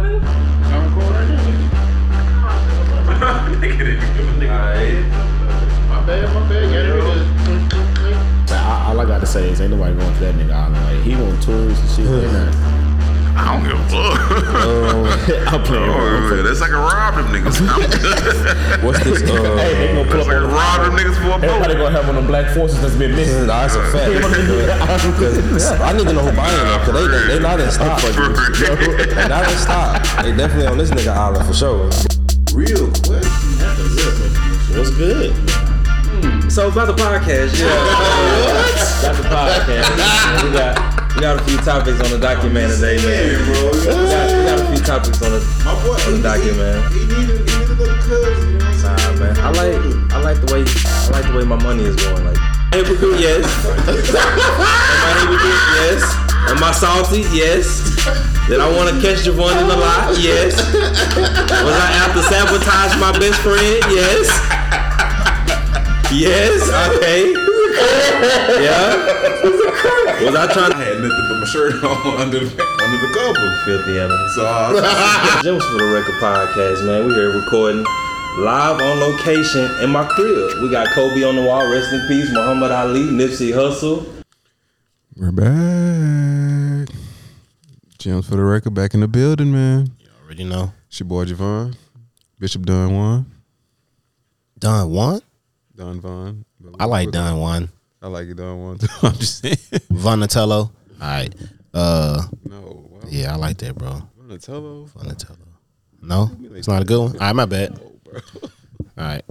call, nigga. I'm cool right now. Nigga, didn't give a nigga Alright. My bad, my bad. Yeah, there it is. All I gotta say is ain't nobody going to that nigga island. Like he on tours and shit. They not. I don't give a fuck. I'm playing. Oh, bro. that's like a rob them niggas. What's this? Hey, Uh, they gonna pull That's up like a on rob them niggas for a Everybody gonna have one of them black forces that's been missing. nah, that's a fact. Cause I need to know who buying them. Cause they, they, they not in stock. They not in stock. They definitely on this nigga island for sure. Real question. What's good? So about the podcast, yeah. About the podcast. we got we got a few topics on the document today, man. bro. We got, we got a few topics on the My boy, on the document, man. He needed, he needed a little. You know what I'm Nah, man. I like I like the way I like the way my money is going. Like hypocrite, yes. Am I hypocrite? Yes. Am I salty? Yes. Did I want to catch Javon in the lot? Yes. Was I out to sabotage my best friend? Yes. Yes. Okay. Yeah. Was I trying I had nothing but my shirt on under the under the cover. filthy animal? So uh, I Gems for the Record Podcast, man. We here recording live on location in my crib. We got Kobe on the wall, rest in peace. Muhammad Ali, Nipsey Hussle. We're back. Gems for the record back in the building, man. You already know. It's your boy Javon. Bishop Don Juan. Don one. Don Vaughn. I like Don one. I like it Don Juan too. I'm just saying. Vonatello. All right. Uh, No. Wow. yeah, I like that, bro. Donatello. Vonatello. No, it's not a good one. All right, my bad. All right.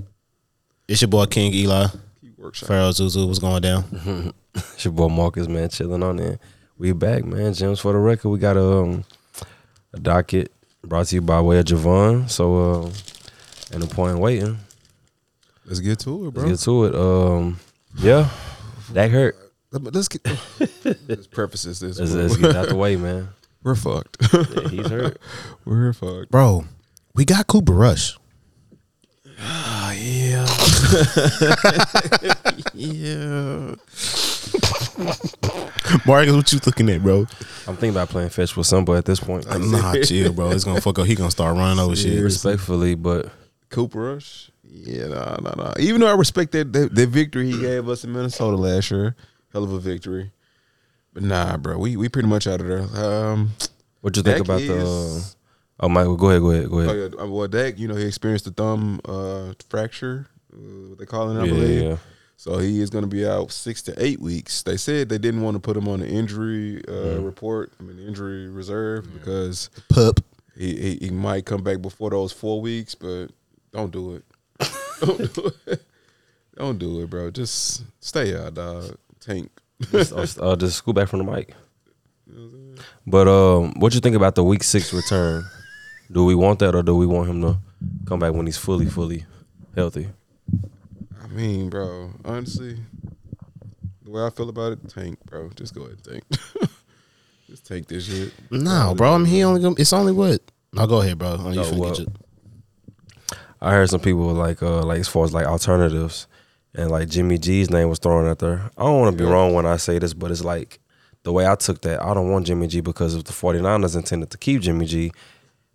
It's your boy King Eli. He workshop. Pharaoh Zuzu. What's going down? It's your boy Marcus, man, chilling on there. We back, man. Gems for the record. We got a, um, a docket brought to you by way of Javon. So, uh, and the point waiting. Let's get to it, bro. Let's get to it. Um, yeah, that hurt. Let- Let's get. Let's preface this. this Let's, let's get out the way, man. We're fucked. Yeah, he's hurt. We're fucked. Bro, we got Cooper Rush. Oh yeah. yeah. Marcus, what you looking at, bro? I'm thinking about playing fetch with somebody at this point. Nah, chill, bro. It's gonna fuck up. He gonna start running over shit. Respectfully, but Cooper Rush. Yeah, nah, nah, nah. Even though I respect that, that that victory he gave us in Minnesota last year, hell of a victory. But nah, bro, we we pretty much out of there. Um, what you think about the? is- Uh, oh, Michael, go ahead, go ahead, go oh ahead. yeah, uh, well, Dak, you know, he experienced the thumb uh, fracture, uh, what they call it, I Yeah, believe. yeah. So he is going to be out six to eight weeks. They said they didn't want to put him on the injury uh, report, I mean, injury reserve, because Pup. he, he he might come back before those four weeks. But don't do it. Don't do it. Don't do it, bro. Just stay out, dog. Tank. Just, uh, just scoot back from the mic. But um, what you think about the week six return? Do we want that, or do we want him to come back when he's fully, fully healthy? I mean, bro. Honestly, the way I feel about it, tank, bro. Just go ahead and tank. Just take this shit. No, bro. I mean, he only. Gonna, it's only what? No, go ahead, bro. Oh, No, finna what? I heard some people like uh like as far as like alternatives and like Jimmy G's name was thrown out there. I don't want to be wrong when I say this, but it's like the way I took that, I don't want Jimmy G because if the 49ers intended to keep Jimmy G,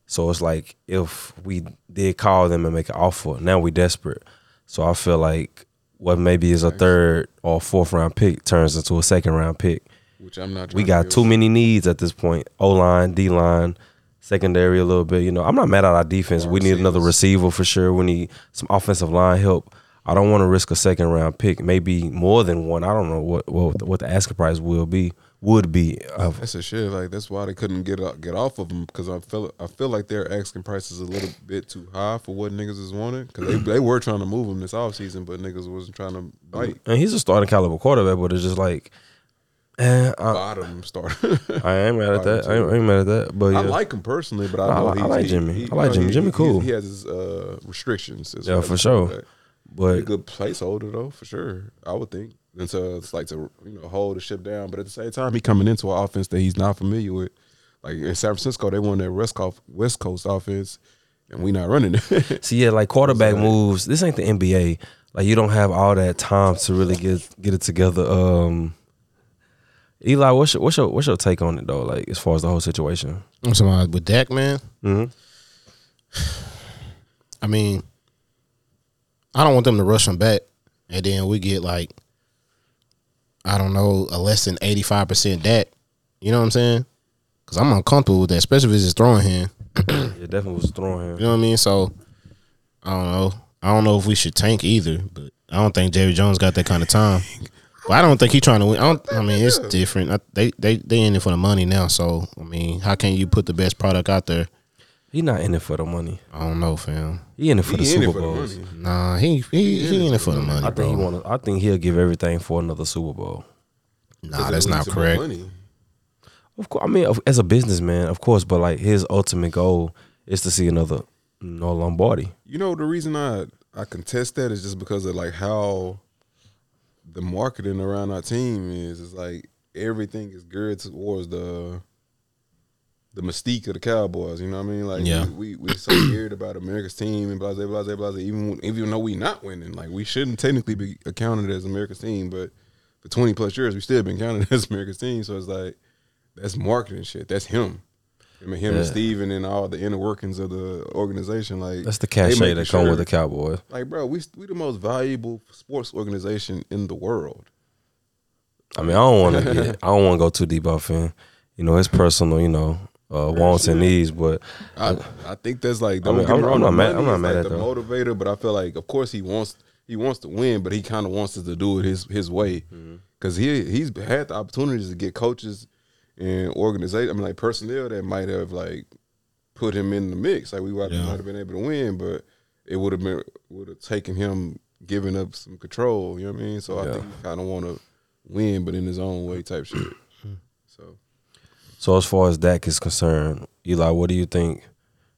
so it's like if we did call them and make an offer, now we desperate. So I feel like what maybe is a third or fourth round pick turns into a second round pick. Which I'm not. We got too many needs at this point. O line, D line, secondary a little bit. You know, I'm not mad at our defense. We need another receiver for sure. We need some offensive line help. I don't want to risk a second round pick, maybe more than one. I don't know what what, what the asking price will be would be. Of, That's a shit. Like that's why they couldn't get up, get off of them because I feel I feel like their asking prices a little bit too high for what niggas is wanting because they, they were trying to move him this offseason, but niggas wasn't trying to bite and he's a starting caliber quarterback, but it's just like, eh, I, bottom start. I ain't mad at that. I ain't, I ain't mad at that. But yeah, I like him personally, but I I know I he's, like Jimmy. he- I like Jimmy. he- Jimmy cool. He has his uh, restrictions. as Yeah, for sure. that. He a but good placeholder though, for sure. I would think. And so it's like to you know hold the ship down, but at the same time, he coming into an offense that he's not familiar with. Like in San Francisco, they won their West Coast West Coast offense, and we not running it. See, yeah, like quarterback moves. This ain't the NBA. Like you don't have all that time to really get get it together. Um, Eli, what's your, what's your what's your take on it though? Like as far as the whole situation. I'm talking about with Dak, man. Mm-hmm. I mean, I don't want them to rush him back, and then we get like, I don't know, a less than eighty five percent Dak. You know what I'm saying? Because I'm uncomfortable with that, especially if it's just throwing hand. It definitely was throwing him. You know what I mean? So I don't know. I don't know if we should tank either, but I don't think Jerry Jones got that kind of time. But I don't think he's trying to win. I don't. I mean, it's different. I, they they they in it for the money now. So I mean, how can you put the best product out there? He not in it for the money. I don't know, fam. He in it for the He in Super for the Bowls. Nah, he he he in it for the money, I think he bro. want. I think he'll give everything for another Super Bowl. Nah, that's not leads to more correct. Of course, I mean, as a businessman, of course, but like his ultimate goal is to see another no Lombardi. You know the reason I I contest that is just because of like how the marketing around our team is. It's like everything is geared towards the the mystique of the Cowboys. You know what I mean? Like Yeah. we, we we so weird about America's team and blah blah blah blah blah. Even even though we not winning, like we shouldn't technically be accounted as America's team, but for twenty plus years we still been counted as America's team. So it's like that's marketing shit. That's him. I mean, him and Yeah. Stephen and all the inner workings of the organization. Like That's the cachet that come with sure- the Cowboys. Like, bro, we we the most valuable sports organization in the world. I mean, I don't want to get. I don't want to go too deep off in, you know, his personal, you know, uh, wants and needs. But I I think that's like I don't mean, get me I'm- wrong, I'm not mad- I'm not mad like at the that. motivator, but I feel like of course he wants he wants to win, but he kind of wants us to do it his his way Mm-hmm. because he he's had the opportunities to get coaches and organization. I mean, like personnel that might have like put him in the mix. Like we might, Yeah. might have been able to win, but it would have been would have taken him giving up some control. You know what I mean? So I think he kind of want to win, but in his own way type shit. So. so as far as Dak is concerned, Eli, what do you think?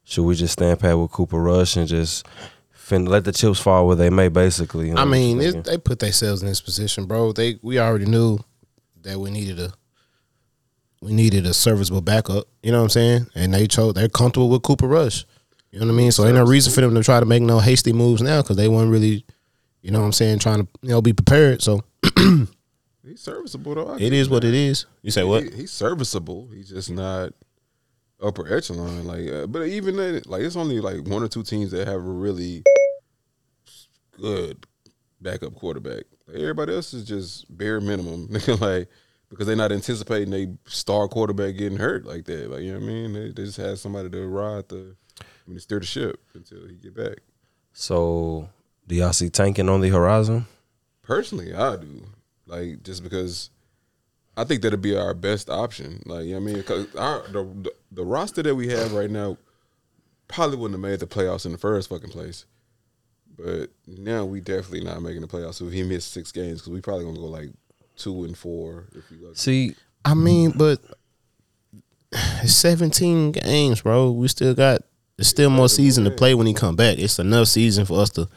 Should we just stand pat with Cooper Rush and just fin- let the chips fall where they may? Basically, you know I mean, it, they put themselves in this position, bro. They we already knew that we needed a we needed a serviceable backup. You know what I'm saying? And they chose they're comfortable with Cooper Rush. You know what I mean? So ain't no reason for them to try to make no hasty moves now because they weren't really, you know what I'm saying, trying to you know be prepared. So He's serviceable though. I it is what it is. You say what? He's serviceable. He's just not upper echelon. Like, uh, but even then, like it's only like one or two teams that have a really good backup quarterback. Like, everybody else is just bare minimum. Like because they're not anticipating a star quarterback getting hurt like that. Like you know what I mean? They, they just had somebody to ride the, I mean, steer the ship until he get back. so do y'all see tanking on the horizon? Personally, I do. Like just because I think that'd be our best option. Like you know what I mean, because our the, the the roster that we have right now probably wouldn't have made the playoffs in the first fucking place. But now we definitely not making the playoffs. So if he missed six games, because we probably gonna go like two and four if we look. See, I mean, but it's 17 games, bro. We still got there's still more season to play when he come back. It's enough season for us to.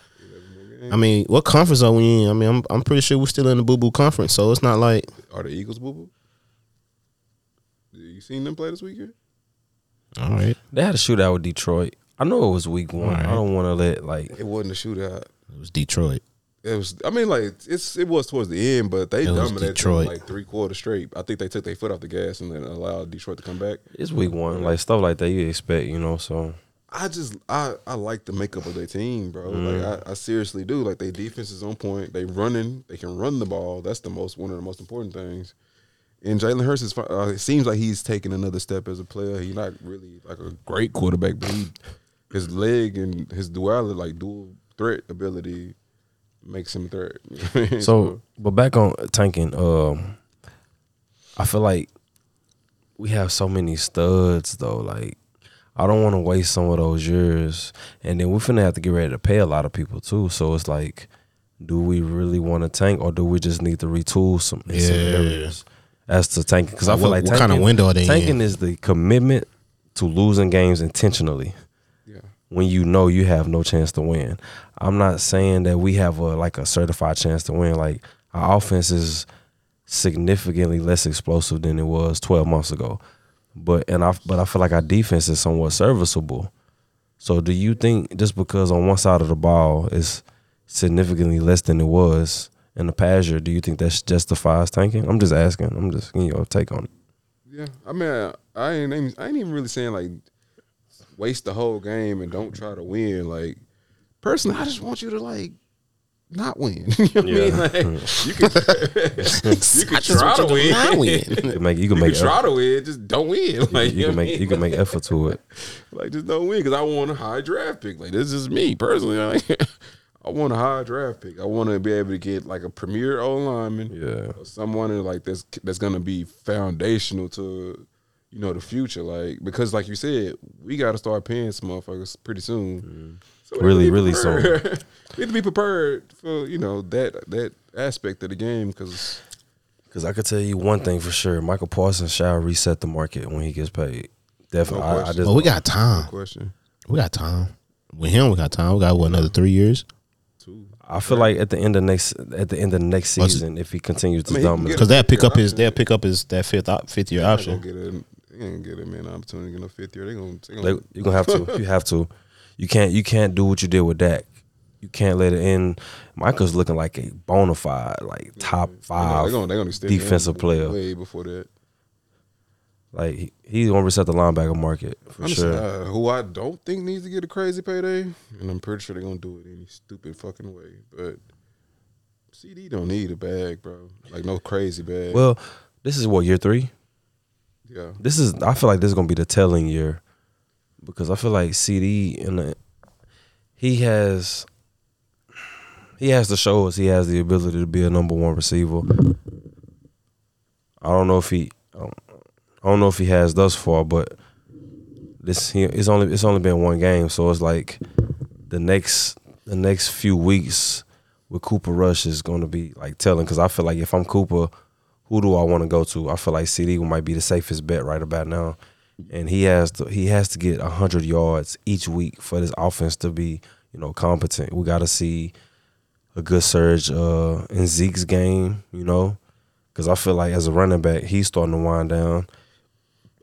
I mean, what conference are we in? I mean, I'm I'm pretty sure we're still in the boo boo conference, so it's not like Are the Eagles boo boo? You seen them play this weekend? all right. they had a shootout with Detroit. I know it was week one. Alright. I don't want to let like It wasn't a shootout. It was Detroit. It was. I mean, like it's it was towards the end, but they It was dominated Detroit. like three quarters straight. I think they took their foot off the gas and then allowed Detroit to come back. it's week one, like stuff like that you expect, you know. So I just I I like the makeup of their team, bro. Like I, I seriously do. Like their defense is on point. They running. They can run the ball. That's the most one of the most important things. And Jalen Hurts is. fi- Uh, it seems like he's taking another step as a player. He's not really like a great quarterback, but he, his leg and his duality, like dual threat ability, makes him a threat. You know what I mean? So, but back on tanking, um, I feel like we have so many studs though. Like, I don't want to waste some of those years, and then we're finna have to get ready to pay a lot of people too. So it's like, do we really want to tank, or do we just need to retool some, in some areas as to tanking? Because I feel What- like what kind of window are they tanking in? is the commitment to losing games intentionally yeah. When you know you have no chance to win. I'm not saying that we have a like a certified chance to win. Like our offense is significantly less explosive than it was 12 months ago. But and I but I feel like our defense is somewhat serviceable. So do you think just because on one side of the ball is significantly less than it was in the past year, do you think that justifies tanking? I'm just asking. I'm just getting your take on it. Yeah, I mean, I, I ain't, I ain't even really saying like waste the whole game and don't try to win. Like, personally, I just want you to like not win. you know what I mean? Like, you can, you can try to win. Not win. You can make you can You make can try to win, just don't win. Like, you know can make mean? you can make effort to it. like just don't win because I want a high draft pick. Like this is me personally. Like, I want a high draft pick. I want to be able to get like a premier O lineman. Yeah. or someone like that's that's gonna be foundational to you know the future. Like because like you said, we got to start paying some motherfuckers pretty soon. Mm-hmm. Really, need to be really soon. we need to be prepared for you know that that aspect of the game because Because I could tell you one thing for sure: Micah Parsons shall reset the market when he gets paid. Definitely, No I, I just Well, we got time. question. We got time. With him, we got time. We got what another three years. Two. I feel like at the end of next at the end of next What's- season, if he continues to I mean, dominate, Because they'll pick up his option. they'll pick up his that fifth fifth year option. get a they ain't gonna get a man opportunity in the fifth year. They gonna, they gonna you're gonna have to. You have to. You can't. You can't do what you did with Dak. You can't let it in. Micah's looking like a bona fide, like top They're five gonna, they're gonna stick him defensive player. way before that. Like he, he's gonna reset the linebacker market for Honestly, sure. uh, who I don't think needs to get a crazy payday, and I'm pretty sure they're gonna do it any stupid fucking way. But CD don't need a bag, bro. Like no crazy bag. Well, this is what year three. Yeah, This is. I feel like this is gonna be the telling year because I feel like CD and he has he has to show us he has the ability to be a number one receiver. I don't know if he. I don't, I don't know if he has thus far, but this he, it's only it's only been one game, so it's like the next the next few weeks with Cooper Rush is going to be like telling because I feel like if I'm Cooper, who do I want to go to? I feel like CD might be the safest bet right about now, and he has to he has to get hundred yards each week for this offense to be you know competent. We got to see a good surge uh, in Zeke's game, you know, because I feel like as a running back, he's starting to wind down.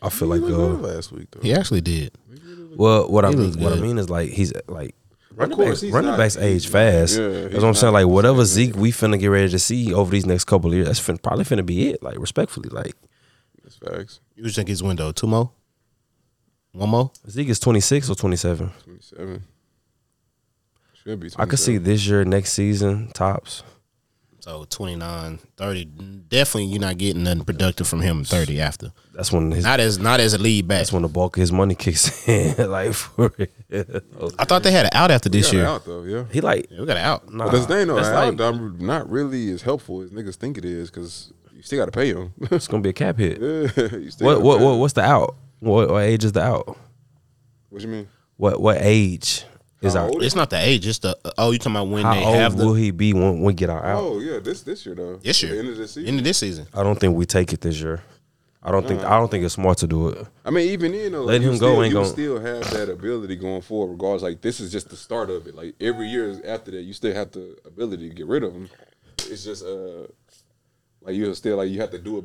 I feel like He uh, good last week though. He actually did. well, what I mean, what I mean is like he's like running course, backs, running not- backs age fast. Yeah, That's what I'm saying. Like whatever Zeke we finna get ready to see over these next couple of years, that's fin- probably finna be it. Like respectfully, like That's facts. You think his window two more, one more? Zeke is 26 or 27. Twenty seven. Should be. 27. I could see this year, next season tops. So 29, 30. Definitely, you're not getting nothing productive from him. Thirty after. That's when his Not as not as a lead back. that's when the bulk of his money kicks in. like for real. I thought they had an out after We this got it year. out though. Yeah. He like Yeah, we got an out. nah, But that's the thing though. that's Out, like- I'm not really as helpful as niggas think it is because you still got to pay him. it's gonna be a cap hit. you still What what pay what 'em. what's the out? What, what age is the out? What you mean? What what age is our? It's not the age. It's the oh, you talking about when How they old have will the he be when we get our out? Oh yeah, this this year though. this The year, end of this season. end of this season. I don't think we take it this year. I don't think I don't think it's smart to do it. I mean, even then, though, like, Letting you him go still, ain't you gon- still have that ability going forward. Regardless, like this is just the start of it. Like every year after that, you still have the ability to get rid of him. It's just uh, like you still like you have to do it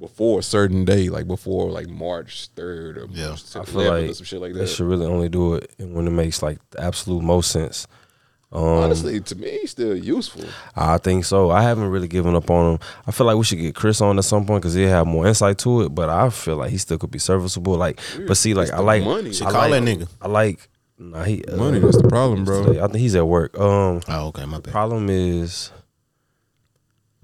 before a certain day, like before like March third or Yeah. March I feel like or some shit like they should really only do it when it makes like the absolute most sense. Um, Honestly, to me, it's still useful. I think so. I haven't really given up on him. I feel like we should get Chris on at some point because he'll have more insight to it. But I feel like he still could be serviceable. Like, but see, like It's I like money. Should I call like, that nigga. I like nah, he uh, Money, that's the problem, bro. I think he's at work. Um, Oh, okay, my bad. problem is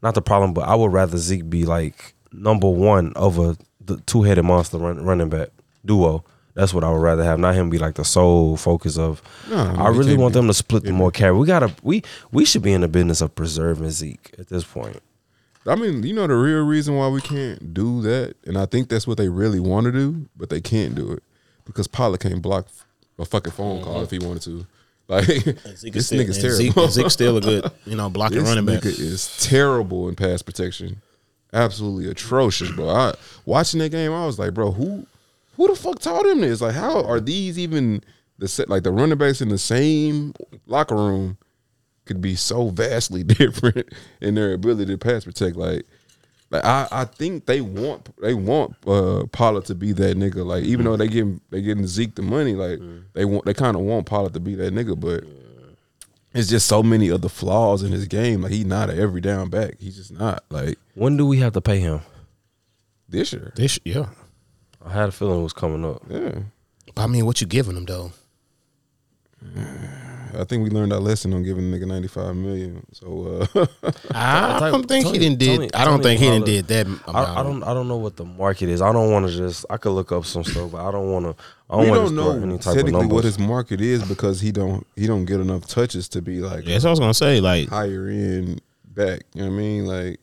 not the problem, but I would rather Zeke be like number one over the two headed monster run, running back duo. That's what I would rather have. Not him be like the sole focus of. No, I really want be. them to split the more carry. We gotta we we should be in the business of preserving Zeke at this point. I mean, you know the real reason why we can't do that, and I think that's what they really want to do, but they can't do it because Pollard can't block a fucking phone call if he wanted to. Like Zeke this is still, nigga's and Zeke, terrible. Zeke's still a good, you know, blocking running back. nigga is terrible in pass protection, absolutely atrocious, bro. I watching that game, I was like, bro, who who the fuck taught him this? Like, how are these even the set? Like the running backs in the same locker room could be so vastly different in their ability to pass protect. Like, like I, I think they want they want uh Pollard to be that nigga. Like, even though they getting they getting Zeke the money, like they want they kind of want Pollard to be that nigga, but it's just so many other flaws in his game. Like he's not an every down back. He's just not like When do we have to pay him? this year. This, yeah. I had a feeling it was coming up. Yeah, I mean, what you giving him though? I think we learned our lesson on giving a nigga ninety five million. So uh, I Tony- don't think Tony- he didn't did. Tony- I don't Tony think he didn't did that. Amount. I, I don't. I don't know what the market is. I don't want to just. I could look up some stuff, but I don't want to. I don't we want don't to know any type technically numbers. what his market is because he don't he don't get enough touches to be like Yeah, that's what I was gonna say. Like, higher end back. You know what I mean? Like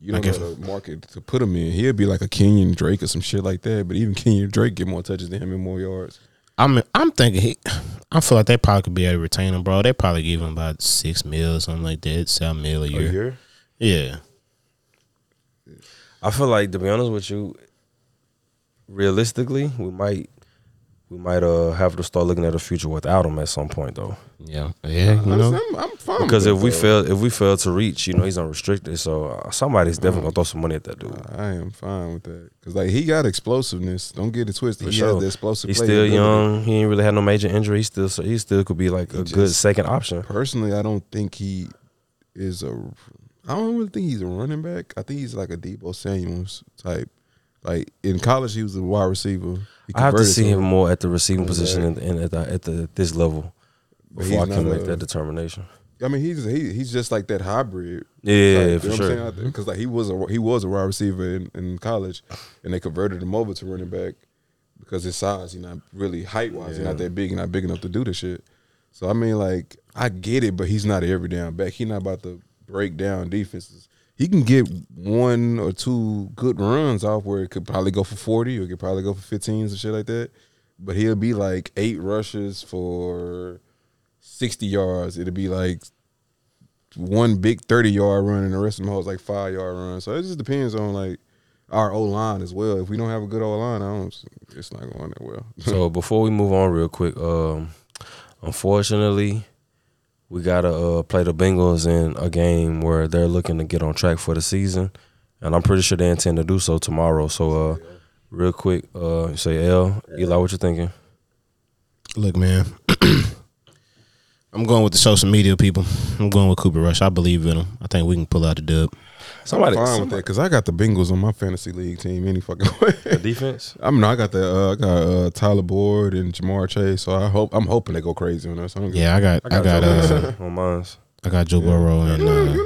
you don't Like know the market to put him in. He'll be like a Kenyan Drake or some shit like that. But even Kenyan Drake get more touches than him and more yards. I'm, I'm thinking he. I feel like they probably could be able to retain him, bro. They probably give him about six mil, or something like that, seven mil a a year. year. Yeah, I feel like to be honest with you, realistically, we might we might uh have to start looking at a future without him at some point though. yeah, yeah. You know, I'm, I'm fine Because with if we that, fail if we fail to reach, you know, he's unrestricted. So uh, somebody's definitely gonna throw some money at that dude. I am fine with that because like he got explosiveness. Don't get it twisted. For he sure. has the explosive. He's play still ability. young. He ain't really had no major injury. He still so he still could be like a He good second option. Personally, I don't think he is a. I don't really think he's a running back. I think he's like a Deebo Samuel's type. Like in college, he was a wide receiver. I have to see him more at the receiving position and, and at, the, at the this level before I can make a- that determination. I mean, he's he, he's just like that hybrid. Yeah, for sure. Because like he was a he was a wide receiver in, in college, and they converted him over to running back because his size. He's not really height wise. He's not that big. He's not big enough to do the shit. So I mean, like I get it, but he's not every down back. He's not about to break down defenses. He can get one or two good runs off where it could probably go for forty or it could probably go for 15s and shit like that. But he'll be like eight rushes for sixty yards. It'll be like one big thirty yard run and the rest of them hoes like five yard runs. So it just depends on like our O line as well. If we don't have a good O line, I don't. It's not going that well. So before we move on real quick, um, unfortunately, we gotta uh, play the Bengals in a game where they're looking to get on track for the season, and I'm pretty sure they intend to do so tomorrow. So, uh, real quick, uh, say L, Eli, what you thinking? look, man. I'm going with the social media people. I'm going with Cooper Rush. I believe in him. I think we can pull out the dub. Somebody, I'm fine with that because I got the Bengals on my fantasy league team any fucking way. the defense. I'm no, I got the uh, I got uh, Tyler Boyd and Ja'Marr Chase. So I hope I'm hoping they go crazy on us. I don't give- Yeah, I got, I got, Joe uh, on mine. I got Joe Burrow and uh,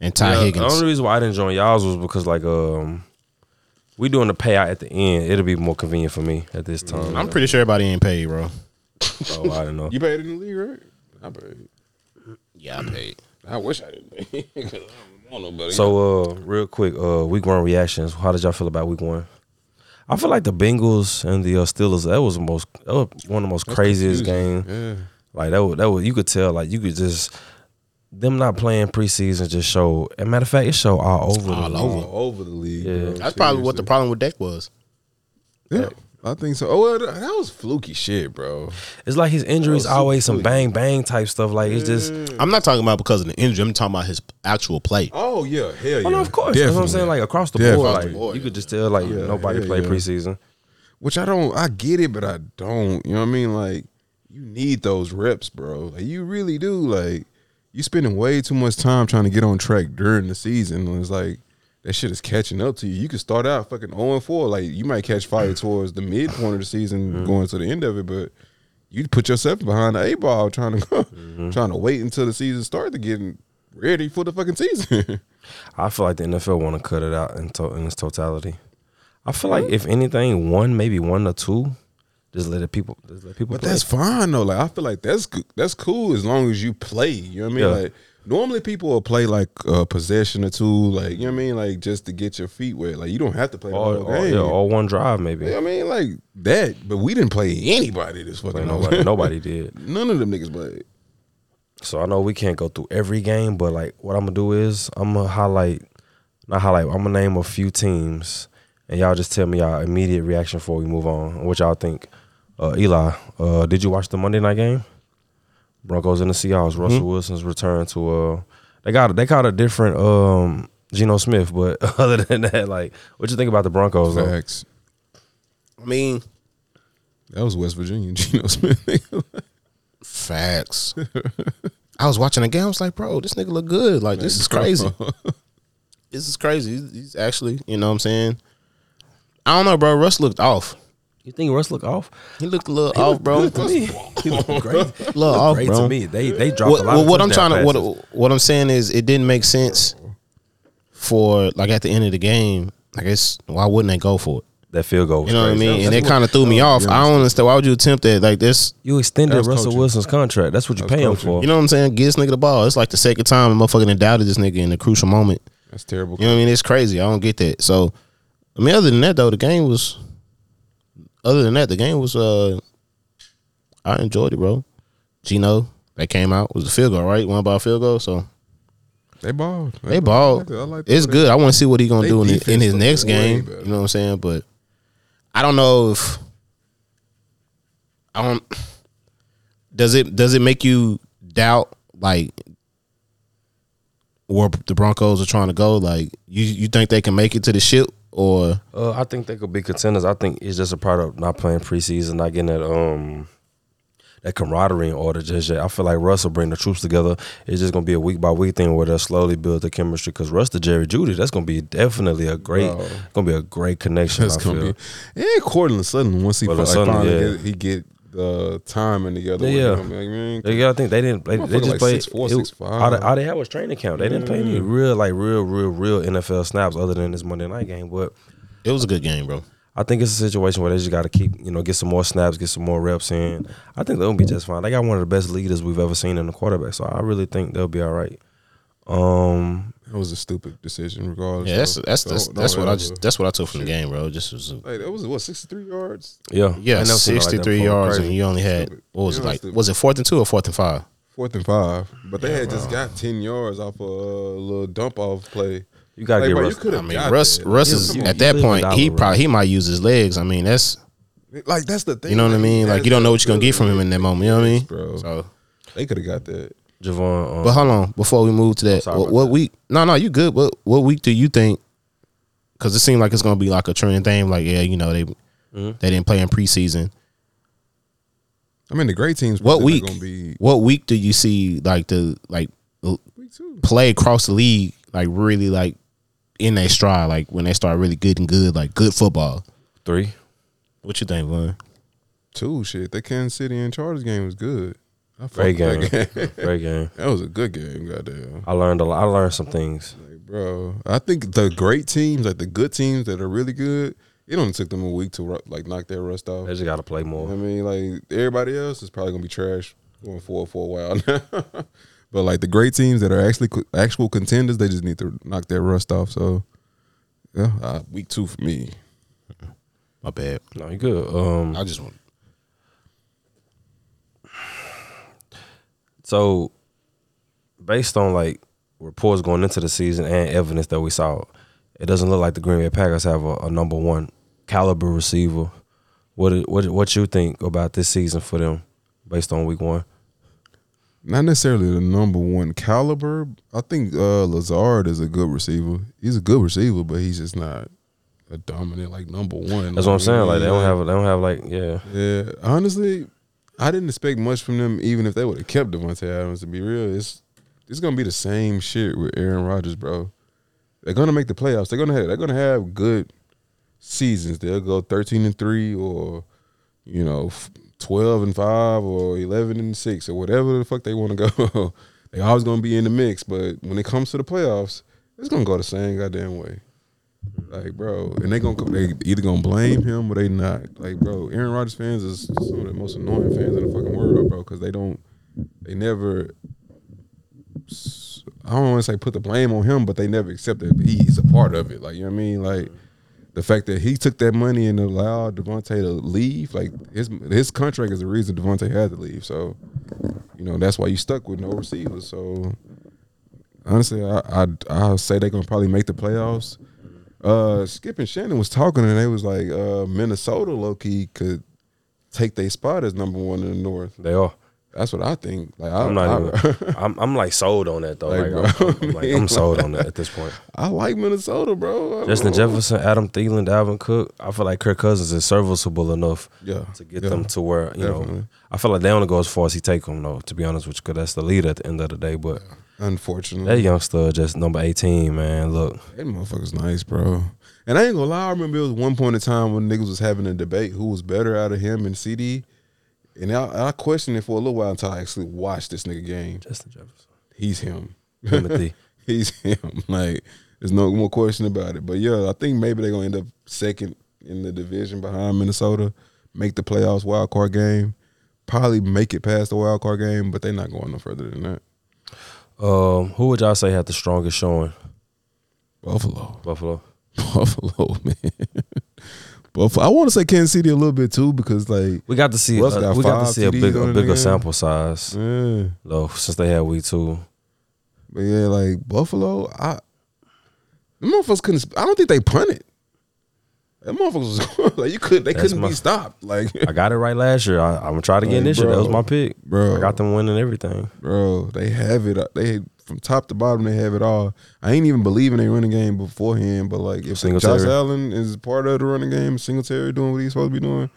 and Ty Yeah, The only reason why I didn't join y'all's was because like um, we doing the payout at the end. It'll be more convenient for me at this time. I'm pretty sure everybody ain't paid, bro. Oh, I don't know. You paid in the league, right? I paid. Yeah, I paid. I wish I didn't pay. 'Cause I don't know nobody. So, uh, real quick, uh, week one reactions. How did y'all feel about week one? I feel like the Bengals and the uh, Steelers. That was the most, that was one of the most craziest confusing. game. yeah. Like that, was, that was you could tell. Like you could just them not playing preseason just show. And matter of fact, it showed all over. All the over. all over the league. Yeah. bro. That's probably what the problem with Dak was. Yeah, I think so. Oh, well, that that was fluky shit, bro. It's like his injuries super always some bang bang type stuff. Like it's just. I'm not talking about because of the injury. I'm talking about his actual play. Oh yeah, hell yeah. Oh no, of course. That's what I'm saying. Like across the Definitely. board, Across like the board, you could just tell like Yeah, nobody hell played yeah. preseason. Which I don't. I get it, but I don't. You know what I mean? Like you need those reps, bro. Like you really do. Like you spending way too much time trying to get on track during the season. And it's like that shit is catching up to you. You could start out fucking 0 and 4. Like you might catch fire towards the midpoint of the season, Mm-hmm. going to the end of it, but you put yourself behind the eight ball trying to Mm-hmm. trying to wait until the season start to get ready for the fucking season. I feel like the NFL want to cut it out in, to- in its totality. I feel like if anything, one maybe one or two, just let it people, just let people. But play. that's fine though. Like I feel like that's that's cool as long as you play. You know what I mean? Yeah. Like normally people will play like a possession or two, like you know what I mean, like just to get your feet wet. Like you don't have to play the all, game. yeah, all one drive maybe. You know what I mean, like that. But we didn't play anybody this fucking nobody, nobody did. None of them niggas played. So I know we can't go through every game, but like what I'm gonna do is I'm gonna highlight, not highlight. I'm gonna name a few teams, and y'all just tell me y'all immediate reaction before we move on. What y'all think? Uh, Eli, uh, did you watch the Monday night game? Broncos and the Seahawks. Russell Wilson's return to uh, they got they got a different um Geno Smith, but other than that, like, what you think about the Broncos? Though? Facts. I mean, That was West Virginia, Geno Smith. facts. I was watching the game. I was like, bro, this nigga look good. Like this is crazy. this is crazy. He's, he's actually, you know what I'm saying. I don't know, bro. Russ looked off. You think Russ look off? He looked a little off, bro. to me. He looked great. A little off, great bro. to me. They they dropped What, a lot what, of what I'm trying to touchdown what what I'm saying is it didn't make sense for like at the end of the game. I guess why wouldn't they go for it? that field goal was You know what I crazy. mean? And it kind of threw me off. I don't understand why would you attempt that like this. You extended Russell coaching. Wilson's contract. That's what you That's pay him for. You know what I'm saying? Give this nigga the ball. It's like the second time a motherfucker done doubted this nigga in a crucial moment. That's terrible. You know what I mean? It's crazy. I don't get that. So, I mean, other than that though, the game was. Other than that, the game was. uh I enjoyed it, bro. Geno that came out was a field goal, right? One by a field goal. So They balled. they balled. I like it's good. I want to see what he gonna they do in, his- in his next game. You know what I'm saying? But I don't know if I don't. Does it does it make you doubt like where the Broncos are trying to go? Like you you think they can make it to the ship or Uh, I think they could be contenders. I think it's just a product of not playing preseason, not getting that um that camaraderie in order just yet. I feel like Russ will bring the troops together. It's just gonna be a week by week thing where they'll slowly build the chemistry. Because Russ to Jerry Jeudy, that's gonna be definitely a great, Bro. gonna be a great connection. That's I gonna feel. be. And Courtland Sutton once he Courtland fi- Sutton, finally yeah. get, he get the timing together. Yeah. with him. Like, man, They got. I think they didn't. They, they just like played. 6'4", it- 6'5". all, they, all they had was training camp. They didn't play any real, like real, real, real NFL snaps other than this Monday night game. But it was a good game, bro. I think it's a situation where they just got to keep, you know, get some more snaps, get some more reps in. I think they'll be just fine. They got one of the best leaders we've ever seen in the quarterback, so I really think they'll be all right. Um, that was a stupid decision, regardless. Yeah, that's so that's that's, don't- that's don't what I ever- just that's what I took from the game, bro. Just was a, Like that was what sixty three yards, yeah, yeah, I never seen it like sixty three yards, Crazy. and you only had Stupid. what was You it like? stupid. Was it fourth and two or fourth and five? fourth and five. But they had just got ten yards off a little dump off play. You gotta Like, get bro, Russ. you I mean, got Russ that. Russ is come at that You live point and die he with probably he might use his legs. I mean, that's like that's the thing. you know what I mean. Like you don't know what you're gonna get from him in that moment. You know what I mean? bro. So, They could have got that. Javon. Um, but hold on before we move to that. sorry What, what that. week? No, no, you good. What what week do you think? Because it seemed like it's gonna be like a trend thing. Like yeah, you know they Mm-hmm. they didn't play in preseason. I mean, the great teams. What week? Gonna be What week do you see like the like l- week two. play across the league like really like in their stride? Like when they start really good and good, like good football. three. What you think, Vaughn? Two shit. The Kansas City and Chargers game was good. I Great game. That, game. Great game. that was a good game. Goddamn. I learned a lot. I learned some things. Like, bro, I think the great teams, like the good teams that are really good, it only took them a week to like knock their rust off. They just got to play more. I mean, like everybody else is probably gonna be trash going forward for a while now. but like the great teams that are actually actual contenders, they just need to knock their rust off. So, yeah, uh, week two for me. My bad. No, you good. Um, I just want. So, based on like reports going into the season and evidence that we saw, it doesn't look like the Green Bay Packers have a, a number one caliber receiver. What what what you think about this season for them, based on week one? Not necessarily the number one caliber. I think uh, Lazard is a good receiver. He's a good receiver, but he's just not a dominant like number one. That's what I'm saying. Like they don't have they don't have like yeah. Yeah, honestly, I didn't expect much from them. Even if they would have kept Davante Adams, to be real, it's it's gonna be the same shit with Aaron Rodgers, bro. They're gonna make the playoffs. They're gonna have they're gonna have good seasons. They'll go thirteen and three, or you know, twelve and five, or eleven and six, or whatever the fuck they want to go. they always gonna be in the mix. But when it comes to the playoffs, it's gonna go the same goddamn way. Like, bro, and they gonna they either gonna blame him or they not. Like, bro, Aaron Rodgers fans is some of the most annoying fans in the fucking world, bro, because they don't, they never. I don't want to say put the blame on him, but they never accept that he's a part of it. Like, you know what I mean? Like, the fact that he took that money and allowed Davante to leave, like his his contract is the reason Davante had to leave. So, you know, that's why you stuck with no receivers. So, honestly, I I I'll say they're gonna probably make the playoffs. Uh, Skip and Shannon was talking, and they was like, uh, Minnesota low key could take their spot as number one in the North. They are. That's what I think. Like I, I'm not I, even. I'm, I'm like sold on that though. Like, Like, bro, I'm, I'm, like, I'm sold on that at this point. I like Minnesota, bro. I Justin know. Jefferson, Adam Thielen, Dalvin Cook. I feel like Kirk Cousins is serviceable enough Yeah, to get yeah, them to where you know. I feel like they only go as far as he take them though. To be honest with you, because that's the leader at the end of the day. But Unfortunately, that youngster just number 18, man. Look, That motherfucker's nice, bro. And I ain't gonna lie, I remember it was one point in time when niggas was having a debate who was better out of him and CD. And I, I questioned it for a little while until I actually watched this nigga game. Justin Jefferson, He's him. Timothy. He's him. Like, there's no more question about it. But yeah, I think maybe they're gonna end up second in the division behind Minnesota, make the playoffs wild card game, probably make it past the wild card game, but they're not going no further than that. Um, who would y'all say had the strongest showing? Buffalo. Buffalo. Buffalo, man. I want to say Kansas City a little bit too because like We got to see. Uh, got we got to see a TDs big, on a bigger sample size yeah. though, since they had week two. But yeah, like Buffalo, I the motherfuckers couldn't. I don't think they punted. Them motherfuckers was like you could. They That's couldn't my- be stopped. Like I got it right last year. I, I'm gonna try to get Like, this year. That was my pick. bro. I got them winning everything. bro, they have it. They from top to bottom, they have it all. I ain't even believing they running game beforehand. But like if Singletary. Josh Allen is part of the running game, Singletary doing what he's supposed to be doing.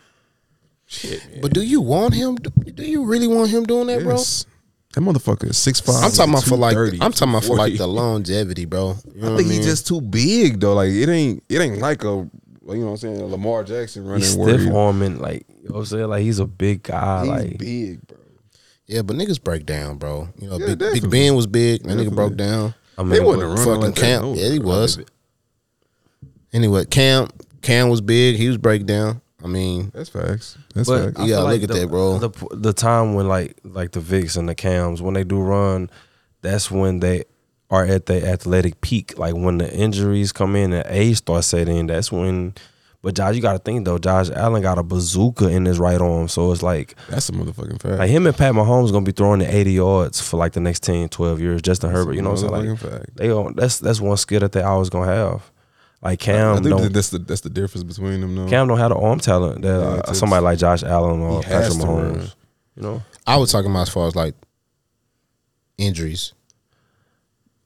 Shit. But do you want him? Do you really want him doing that, bro? That motherfucker is six five. I'm talking about for like I'm talking about for like the longevity, bro. You know I think he's just too big though. Like it ain't it ain't like a you know what I'm saying a Lamar Jackson running. He's where stiff he- arming, like you know what I'm saying. Like he's a big guy. He's like big, bro. Yeah, but niggas break down, bro. You know, Yeah, big, big Ben was big. That nigga broke down. I mean, They wasn't but- running Fucking like that, Cam, no. yeah, he was. Anyway, Cam, Cam was big. He was break down. I mean, That's facts. That's But facts. I You gotta like look at the, that, bro. The the time when like like the Vicks and the Cams when they do run, that's when they are at their athletic peak. Like when the injuries come in and age starts setting, that's when. But Josh, you got to think though. Josh Allen got a bazooka in his right arm, so it's like That's a motherfucking fact. like him and Pat Mahomes gonna be throwing the 80 yards for like the next 10, 12 years. Justin Herbert, you know what I'm saying? Like Motherfucking fact. they on that's that's one skill that they always gonna have. Like Cam, I Cam think don't that's the that's the difference between them. though. Cam don't have the arm talent that Yeah, uh, somebody like Josh Allen or He Patrick. Mahomes. You know, I was talking about as far as like injuries.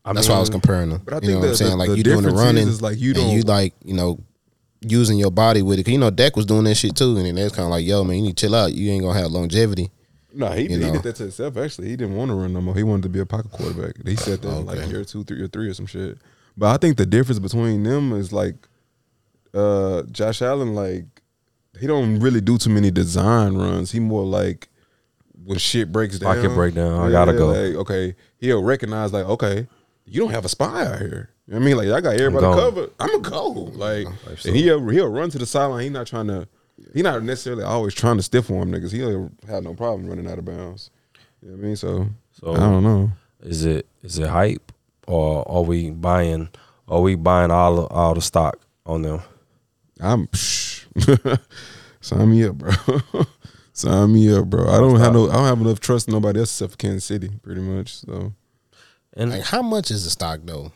I That's why I was comparing them. But I you think know what I'm saying? the- like the you doing the difference is- running, is like you and you don't- like you know using your body with it. 'Cause you know Dak was doing that shit too, and then that's kind of like, yo, man, you need to chill out. You ain't gonna have longevity. No, he, You he did that to himself. Actually, he didn't want to run no more. He wanted to be a pocket quarterback. He said that in like year two, three, or three, or some shit. But I think the difference between them is like, uh, Josh Allen, like, he don't really do too many design runs. He more like when shit breaks down. Pocket breakdown, I gotta go. Like, okay, he'll recognize like, okay, you don't have a spy out here. You know what I mean, like, I got everybody gone. covered. I'm gonna go. Like, and he'll he'll run to the sideline. He's not trying to. He's not necessarily always trying to stiff arm niggas. He'll have no problem running out of bounds. You know what I mean? So, So I don't know. is it is it hype or are we buying? Are we buying all all the stock on them? I'm sign me up, bro. sign me up, bro. I don't have no. I don't have enough trust in nobody else except for Kansas City, pretty much. So And Like, how much is the stock though?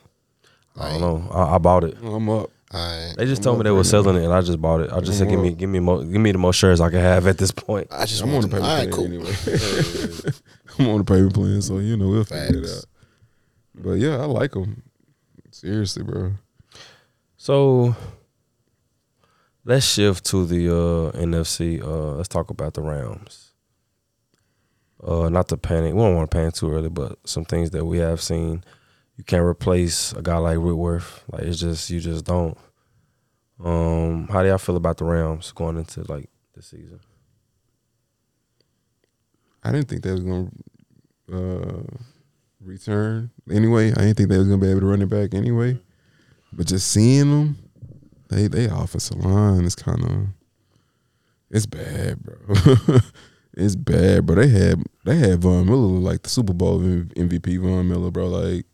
I don't know. I, I bought it. I'm up. I They just I'm told me they were right now. selling it, and I just bought it. I just said, I'm give me, give me, mo- give me the most shares I can have at this point. I just I'm on want the paper All right, plan cool. anyway. I'm on the paper plan, so you know we'll figure it out. But yeah, I like them. Seriously, bro. So let's shift to the uh, NFC. Uh, let's talk about the Rams. Uh, not to panic. We don't want to panic too early, but some things that we have seen, you can't replace a guy like Whitworth. Like it's just you just don't. Um, how do y'all feel about the Rams going into like the season? I didn't think they was gonna uh, return anyway. I didn't think they was gonna be able to run it back anyway. But just seeing them, they they offensive line is kind of it's bad, bro. it's bad, bro. They had they had Von Miller look like the Super Bowl MVP Von Miller, bro. Like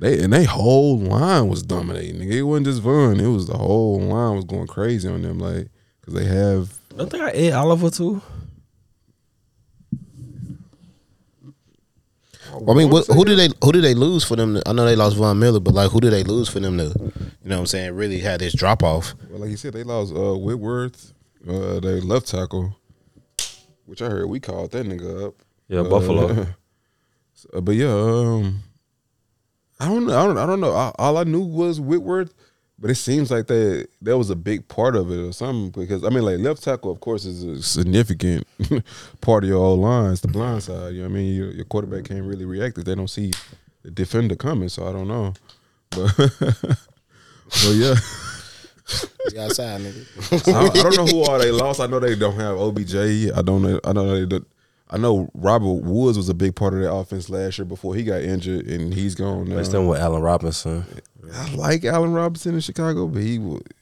they and they whole line was dominating. Nigga. It wasn't just Von. It was the whole line was going crazy on them, like because they have Don't think I ate Oliver too. Well, I mean, what, who did they who did they lose for them? To, I know they lost Von Miller, but like, who did they lose for them to, you know, what I'm saying, really had this drop off? Well, like you said, they lost uh, Whitworth, uh, their left tackle, which I heard we called that nigga up. Yeah, Buffalo. Uh, but yeah, um, I don't know. I don't. I don't know. I, all I knew was Whitworth, but it seems like that that was a big part of it or something. Because I mean, like left tackle, of course, is a significant part of your old line. It's the blind side. You know what I mean? Your, your quarterback can't really react if they don't see the defender coming. So I don't know, but but yeah. We outside, nigga. I, I don't know who all they lost. I know they don't have OBJ. I don't know. I don't know. They do, I know Robert Woods was a big part of their offense last year before he got injured, and he's gone now. They still with Allen Robinson. I like Allen Robinson in Chicago, but he would.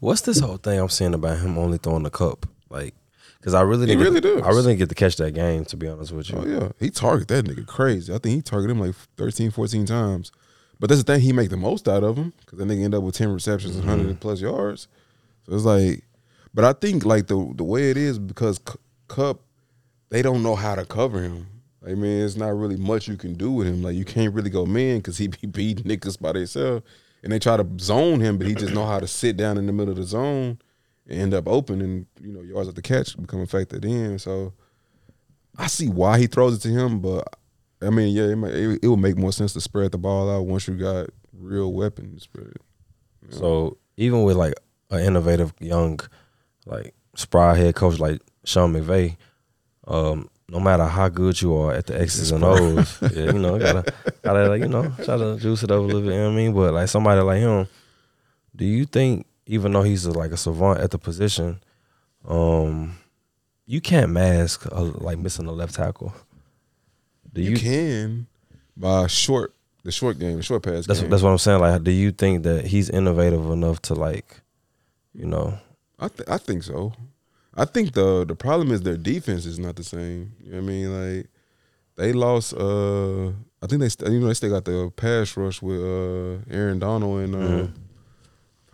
What's this whole thing I'm seeing about him only throwing the Kupp? Like, because I really He didn't really get, does. I really didn't get to catch that game to be honest with you. Oh yeah, he target that nigga crazy. I think he targeted him like 13, 14 times. But that's the thing, he make the most out of him because that nigga end up with ten receptions and hundred mm-hmm. plus yards. So it's like, but I think like the the way it is because C- Kupp, they don't know how to cover him. I mean, it's not really much you can do with him. Like you can't really go man because he be beating niggas by themselves, and they try to zone him, but he just know how to sit down in the middle of the zone and end up open, and you know yards at the catch become factored in. So I see why he throws it to him, but I mean, yeah, it, might, it, it would make more sense to spread the ball out once you got real weapons. Spread. So even with like an innovative young, like spry head coach like Sean McVay, um, no matter how good you are at the X's and O's, yeah, you know, gotta gotta like, you know try to juice it up a little bit. You know what I mean? But like somebody like him, do you think even though he's a, like a savant at the position, um, you can't mask a, like missing a left tackle? Do You, you? can by short the short game, the short pass that's game. that's what I'm saying. Like, do you think that he's innovative enough to like, you know? I th- I think so. I think the the problem is their defense is not the same. You know what I mean? Like they lost. uh I think they st- you know they still got the pass rush with uh Aaron Donald and uh, Mm-hmm.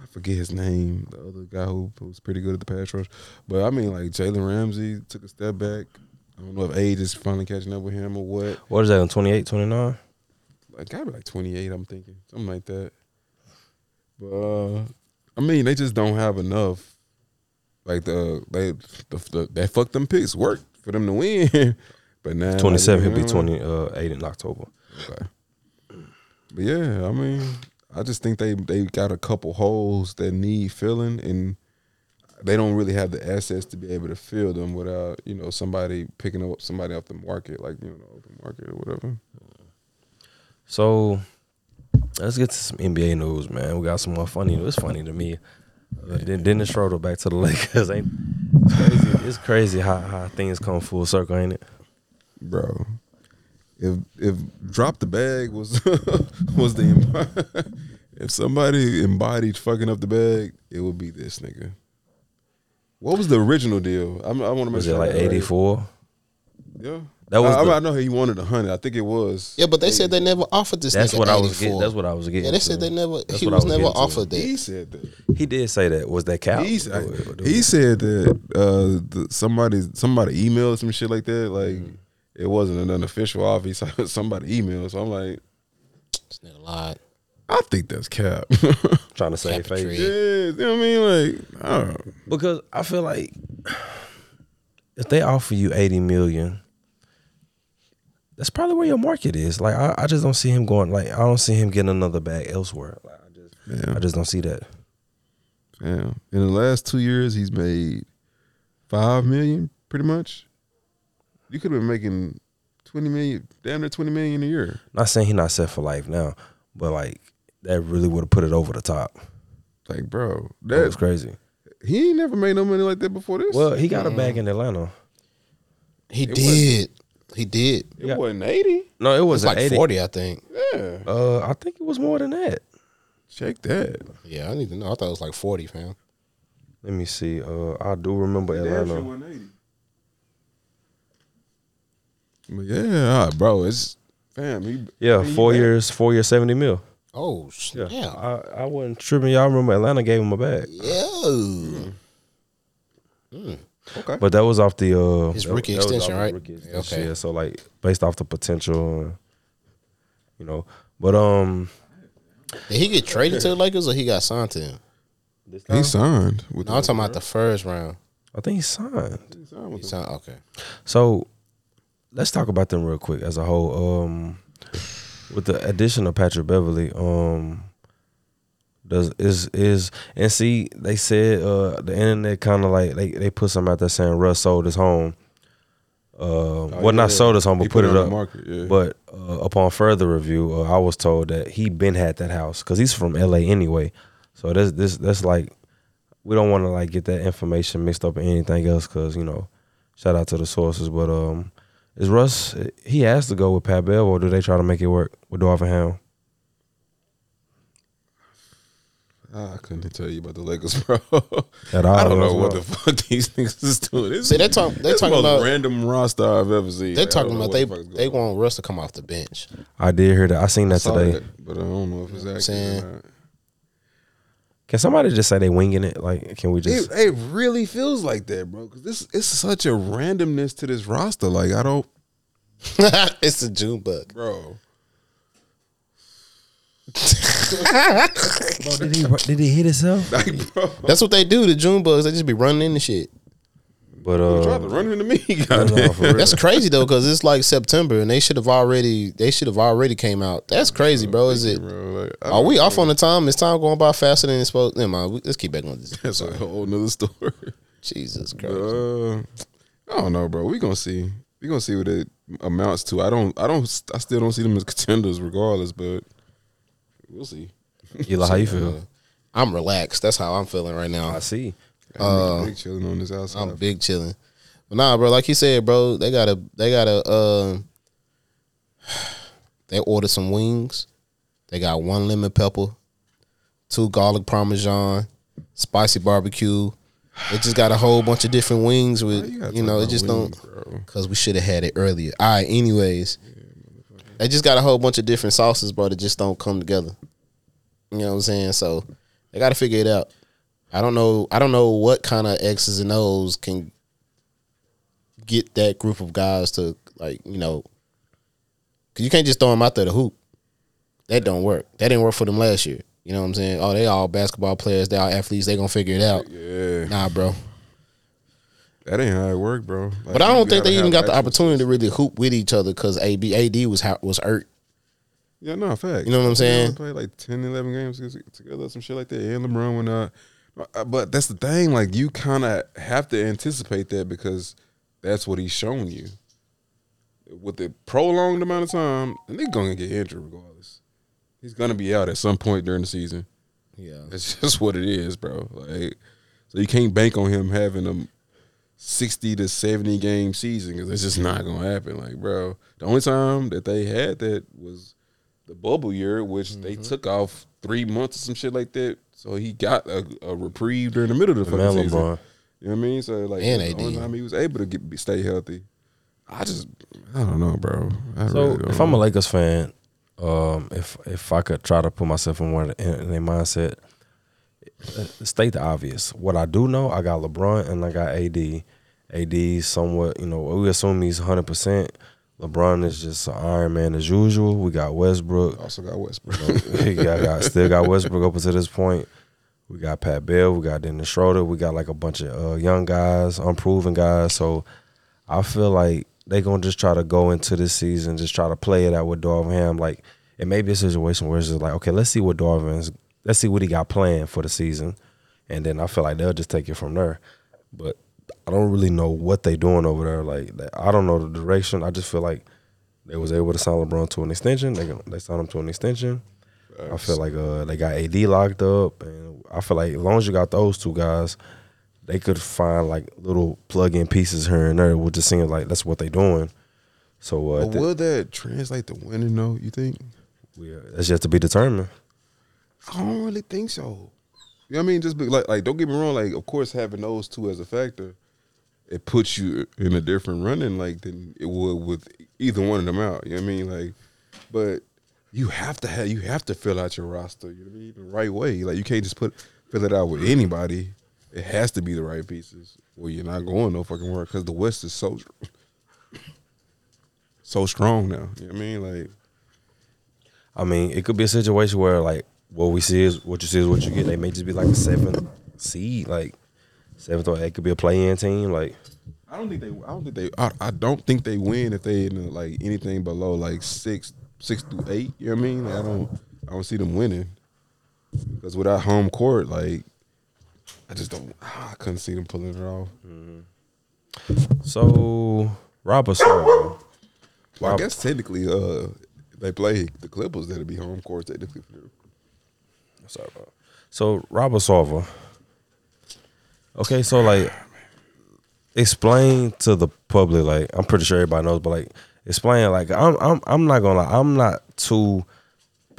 I forget his name, the other guy who, who was pretty good at the pass rush. But I mean, like Jalen Ramsey took a step back. I don't know if age is finally catching up with him or what. What is that in 28, 29? Like gotta be like twenty eight. I'm thinking something like that. But uh, I mean, they just don't have enough. Like the they the, the that fucked them picks worked for them to win. but now 27, he'll be like, 28 in October. Okay. But yeah, I mean, I just think they they got a couple holes that need filling, and they don't really have the assets to be able to fill them without you know somebody picking up somebody off the market, like you know the open market or whatever. So let's get to some NBA news, man. We got some more funny. It's funny to me. Uh, Den- Dennis Schroeder back to the Lakers. Ain't it's crazy. It's crazy how, how things come full circle, ain't it? bro. If if drop the bag was was the if somebody embodied fucking up the bag, it would be this nigga. What was the original deal? I'm, I want to make Was it sure. I like got right. 84? Yeah, That was I, I the- I know he wanted a hundred. I think it was. Yeah, but they said they never offered this. That's nigga what I was 84. getting. That's what I was getting. Yeah, they to. said they never. That's he what I was, was never getting to. offered that. He said that. He did say that. Was that cap? He, Or- or- he said that uh, the, somebody somebody emailed some shit like that. Like Mm. it wasn't an official offer. Somebody emailed. So I'm like, This nigga lied. I think that's cap. trying to save Cap face. yeah, you know what I mean? Like, I don't know. Because I feel like if they offer you 80 million, that's probably where your market is. Like I, I just don't see him going. Like I don't see him getting another bag elsewhere. Like I just, Yeah. I just don't see that. Yeah. In the last two years, he's made five million, pretty much. You could have been making twenty million, damn near twenty million a year. Not saying he's not set for life now, but like that really would have put it over the top. Like, bro, That was crazy. he ain't never made no money like that before this. Well, he got a bag in Atlanta. He It did. He did. it wasn't eighty. No, it It was was like 80. forty, I think. Yeah, Uh, I think it was more than that. check that. Yeah, I need to know. I thought it was like forty, fam. Let me see. Uh, I do remember Atlanta. eighty. But yeah, ah, bro, it's fam. He, Yeah, he four back. years, four years, seventy mil. Oh, Yeah, yeah. Yeah. I, I wasn't tripping. Y'all remember Atlanta gave him a bag, Yo. Okay. but that was off the uh, His rookie that extension, off the right? rookie Yeah, extension, okay. Yeah, so like based off the potential, uh, you know. But um, Did he get traded to the Lakers or he got signed to him? he signed. With No, I'm talking about the first round. I think he signed. He signed with He signed. Okay. So let's talk about them real quick as a whole. Um, with the addition of Patrick Beverley, um, does is is and see they said uh the internet kind of like they they put something out there saying Russ sold his home. Uh, well, not sold his home, but He put, it it up. market, yeah. But uh, upon further review, uh, I was told that he been had that house because he's from L.A. anyway. So this this that's like we don't want to like get that information mixed up in anything else because you know, shout out to the sources. But um, is Russ he has to go with Pat Bev or do they try to make it work with Darvin Ham? Ah, I couldn't tell you about the Lakers, bro. At all, I don't know as what the fuck these niggas is doing. This See, they talk- they this talking most about- random roster I've ever seen. They're Like, I talking don't know about what they the fuck is they going on. want Russ to come off the bench. I did hear that. I seen that Saw today. that, but I don't know if it's accurate. saying? or not. Can somebody just say they winging it? Like, can we just? It, it really feels like that, bro. Because this it's such a randomness to this roster. Like I don't, it's a June bug. bro. Bro, did he did he hit himself? Like, bro, That's what they do. The June bugs. They just be running into shit. But try uh, to run into me. no, goddamn. for. That's crazy though, because it's like September and they should have already they should have already came out. That's crazy, bro. Is it? bro. Like, Are we don't off on the time? Is time going by faster than it's supposed? Never mind. We- Let's keep back on this. That's a whole nother story. Jesus Christ. Uh, I don't know, bro. We gonna see. We gonna see what it amounts to. I don't. I don't. I still don't see them as contenders, regardless. But we'll see. Eli, how you feel? I'm relaxed. That's how I'm feeling right now. I see. Uh, big chilling on this outside. I'm big chilling. But nah, bro, like you said, bro, they gotta they gotta uh they ordered some wings. They got one lemon pepper, two garlic parmesan, spicy barbecue. They just got a whole bunch of different wings with you you know, it just wings, don't cause we should have had it earlier. All right, anyways. They just got a whole bunch of different sauces, bro, that just don't come together. You know what I'm saying? So they gotta figure it out. I don't know. I don't know what kind of X's and O's can get that group of guys to like you know, because you can't just throw them out there to hoop. That don't work. That didn't work for them last year. You know what I'm saying? Oh, they all basketball players. They all athletes. They gonna figure it out. Yeah, Nah, bro. that ain't how it work, bro. Like, But I don't think they even got the opportunity to really hoop with each other because AB AD was ha- was hurt. Yeah, no, fact. You know what I'm saying? They played like 10, 11 games together, some shit like that. And LeBron went out. Uh, But that's the thing. Like, you kind of have to anticipate that because that's what he's shown you. With the prolonged amount of time, and they're going to get injured regardless. He's going to be out at some point during the season. Yeah. That's just what it is, bro. Like, so you can't bank on him having a sixty to seventy game season because it's just not gonna happen. Like, bro, the only time that they had that was the bubble year, which they Mm-hmm. took off three months or some shit like that. So he got a, a reprieve during the middle of the Man, fucking season. LeBron. You know what I mean? So like, And the only time he was able to get stay healthy. I just, I don't know, bro. I So really don't if I'm a know. Lakers fan, um, if if I could try to put myself in one in, in their mindset, uh, state the obvious. What I do know, I got LeBron and I got AD. AD somewhat, you know, we assume he's 100. percent LeBron is just an Iron Man as usual. We got Westbrook. also got Westbrook. we got, got still got Westbrook up until this point. We got Pat Bev. We got Dennis Schroeder. We got like a bunch of uh, young guys, unproven guys. So I feel like they're gonna just try to go into this season, just try to play it out with Darvin Ham. Like it may be a situation where it's just like, okay, let's see what Darvin's, let's see what he got planned for the season, and then I feel like they'll just take it from there. But I don't really know what they doing over there. Like I don't know the direction. I just feel like they was able to sign LeBron to an extension. They they signed him to an extension. I feel like uh, they got AD locked up, and I feel like as long as you got those two guys, they could find like little plug-in pieces here and there. Which just seems like that's what they doing. So uh, But will that translate to winning though? You think? we, uh, that's yet to be determined. I don't really think so. You know what I mean? Just be, like, like, don't get me wrong. Like, of course, having those two as a factor, it puts you in a different running like than it would with either one of them out. You know what I mean? Like, but you have to have you have to fill out your roster. You know what I mean? The right way. Like, you can't just put fill it out with anybody. It has to be the right pieces, or you're not going no fucking work because the West is so so strong now. You know what I mean? Like. I mean, it could be a situation where like what we see is what you see is what you get. They may just be like a seventh seed, like seventh or eighth could be a play-in team. Like I don't think they. I don't think they. I, I don't think they win if they in like anything below like six, six through eight. You know what I mean? I don't. I don't see them winning because without home court, like I just don't. I couldn't see them pulling it off. so, Robert Sarver. Well, I guess technically, uh, if they play the Clippers. That'd be home court technically for them. Sorry about. So Robert. Okay, so like, explain to the public. Like, I'm pretty sure everybody knows, but like, explain. Like, I'm I'm I'm not gonna lie. I'm not too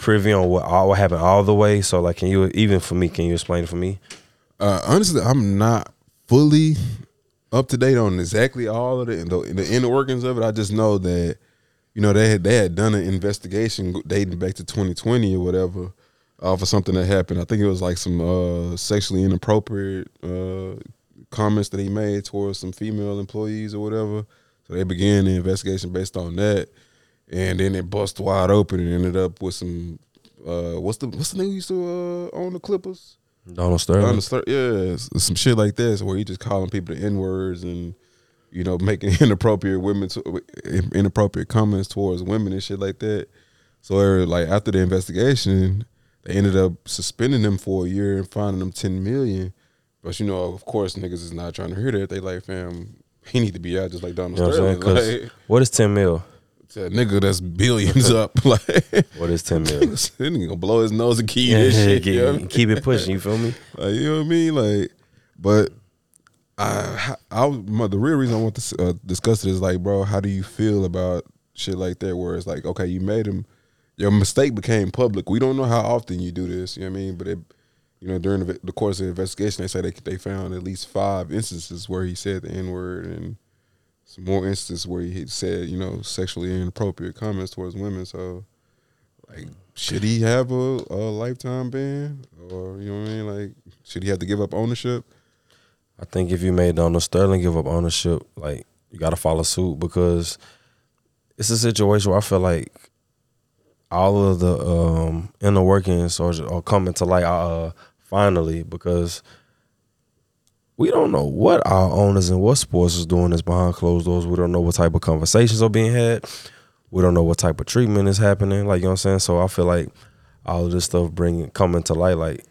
privy on what all what happened all the way. So like, can you even for me? Can you explain it for me? Uh, honestly, I'm not fully up to date on exactly all of the the, the inner workings of it. I just know that you know they had they had done an investigation dating back to 2020 or whatever uh, for something that happened. I think it was like some uh, sexually inappropriate uh, comments that he made towards some female employees or whatever. So they began the investigation based on that, and then it bust wide open and ended up with some. Uh, what's the what's the name who used to uh, own the Clippers? Donald Sterling. On the start, yeah, some shit like this where he just calling people the n words and you know making inappropriate women to, inappropriate comments towards women and shit like that. So like after the investigation, they ended up suspending them for a year and finding them ten million. But you know, of course, niggas is not trying to hear that. They like, fam, he need to be out just like Donald You know what I'm saying? Like, what is ten mil? a nigga that's billions up. Like, What is ten mil? that nigga gonna blow his nose and key this shit. keep, you know what keep it pushing. You feel me? Like, you know what I mean? Like, but I, I, my, the real reason I want to uh, discuss it is like, bro, how do you feel about shit like that? Where it's like, okay, you made him, your mistake became public. We don't know how often you do this. You know what I mean? But it, you know, during the, the course of the investigation, they say they they found at least five instances where he said the n word and some more instances where he said, you know, sexually inappropriate comments towards women. So, like, should he have a, a lifetime ban, or you know what I mean? Like, should he have to give up ownership? I think if you made Donald Sterling give up ownership, like you got to follow suit because it's a situation where I feel like all of the um, inner workings are, are coming to light uh, finally because we don't know what our owners and what sports is doing is behind closed doors. We don't know what type of conversations are being had. We don't know what type of treatment is happening. Like you know what I'm saying. So I feel like all of this stuff bringing coming to light, like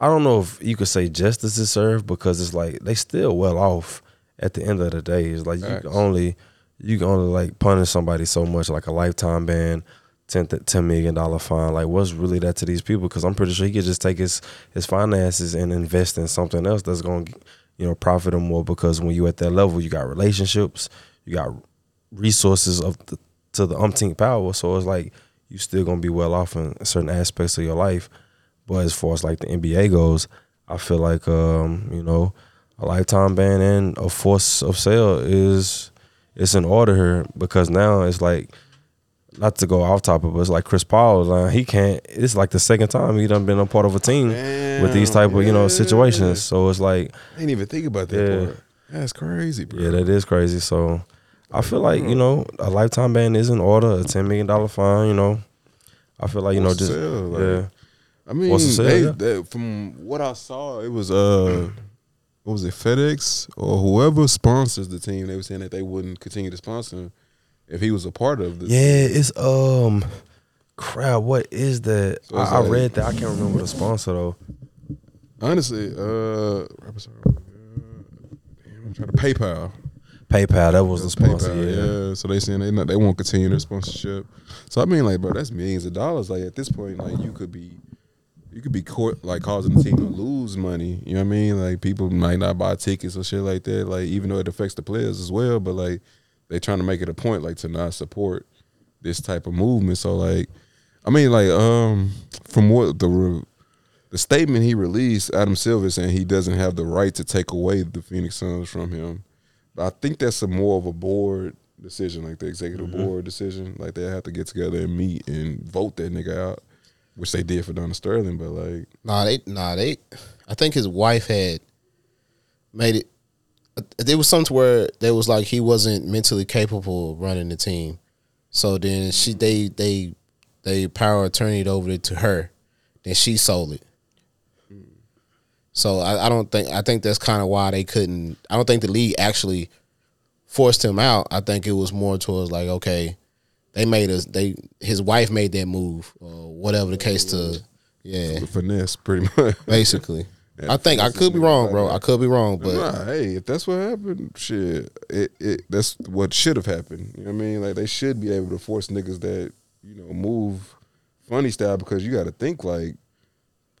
I don't know if you could say justice is served because it's like they still well off at the end of the day. It's like you can only you can only like punish somebody so much, like a lifetime ban, 10, th- $10 million fine. Like what's really that to these people? Because I'm pretty sure he could just take his his finances and invest in something else that's going to you know profit him more. Because when you at that level, you got relationships, you got resources of the, to the umpteenth power. So it's like you still gonna be well off in certain aspects of your life. But as far as like the NBA goes, I feel like um, you know, a lifetime ban and a force of sale is it's in order here because now it's like not to go off topic, but it's like Chris Paul. Like, he can't. It's like the second time he done been a part of a team with these type of you know situations. So it's like I didn't even think about that Yeah. part. That's crazy, bro. yeah, that is crazy. So I feel like you know a lifetime ban is in order. A ten million dollar fine. You know, I feel like you know just like- yeah. I mean, What's the sale, they, yeah? they- from what I saw, it was uh, what was it, FedEx or whoever sponsors the team. They were saying that they wouldn't continue to sponsor him if he was a part of this. Yeah, it's um, crap. What is that? So I, I read that. I can't remember the sponsor though. Honestly, uh, uh, damn, I'm trying to PayPal. PayPal. That was the sponsor. PayPal, yeah. yeah. So they saying they not, they won't continue their sponsorship. So I mean, like, bro, that's millions of dollars. Like at this point, like you could be, you could be court like causing the team to lose money. You know what I mean? Like people might not buy tickets or shit like that. Like even though it affects the players as well, but like they trying to make it a point like to not support this type of movement. So like, I mean, like um, from what the re- the statement he released, Adam Silver saying he doesn't have the right to take away the Phoenix Suns from him. But I think that's a more of a board decision, like the executive board decision. Like they have to get together and meet and vote that nigga out, which they did for Donald Sterling. But like, Nah, they nah they. I think his wife had made it. There was something where there was like he wasn't mentally capable of running the team, so then she they they they power attorneyed over it to her, then she sold it. So I, I don't think I think that's kind of why they couldn't. I don't think the league actually forced him out. I think it was more towards like, okay, they made us. They his wife made that move or whatever the case to. Yeah, finesse, pretty much. basically. I think I could be wrong, bro. I could be wrong, but Nah, hey, if that's what happened, shit, it, it that's what should have happened. You know what I mean? Like they should be able to force niggas that you know move funny style because you got to think like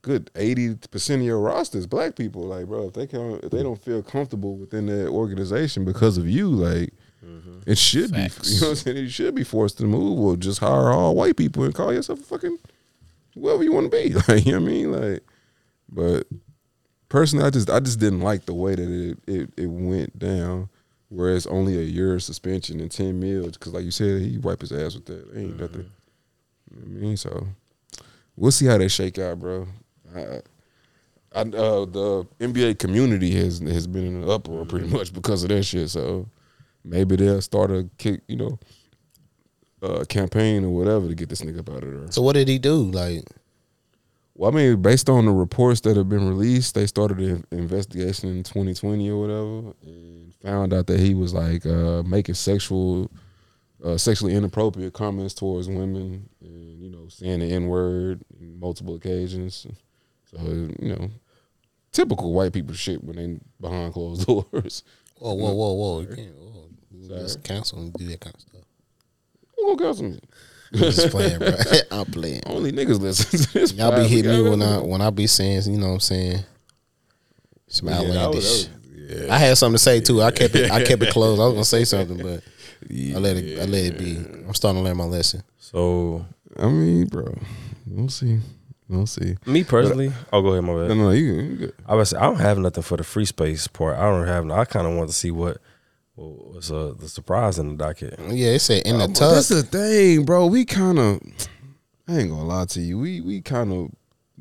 good eighty percent of your roster is black people. Like, bro, if they can if they don't feel comfortable within that organization because of you, like. Mm-hmm. It should Facts. be, you know what I'm saying? You should be forced to move, or just hire all white people and call yourself a fucking whoever you want to be. Like, you know what I mean? Like, but personally, I just I just didn't like the way that it it, it went down. Whereas only a year suspension and ten mil, because like you said, he wiped his ass with that. Ain't nothing. You know what I mean, so we'll see how they shake out, bro. I, I uh, the NBA community has has been in an uproar pretty much because of that shit. So maybe they'll start a kick, you know, uh, campaign or whatever to get this nigga out of there. so what did he do? Like, Well, I mean, based on the reports that have been released, they started an investigation in 2020 or whatever, and found out that he was like uh, making sexual, uh, sexually inappropriate comments towards women, and you know, saying the N word multiple occasions. So you know, typical white people shit when they behind closed doors. whoa, whoa, whoa, whoa, you can't, whoa, you just cancel and do that kind of stuff. Who gonna cancel me? I'm just playing, bro. I'm playing. Only niggas listen to this. Y'all be hitting me when I Yeah, when I be saying, you know what I'm saying, some that was- outlandish. that was- yeah. I had something to say too. I kept it. I kept it closed. I was gonna say something, but I let it. I let it be. I'm starting to learn my lesson. So I mean, bro, we'll see. We'll see. me personally, I'll go ahead. My bad. No, no, you, you good. I was I don't have nothing for the free space part. I don't have. I kind of want to see what what was uh, the surprise in the docket. Yeah, it said in the But tub. That's the thing, bro. We kind of, I ain't gonna lie to you. We we kind of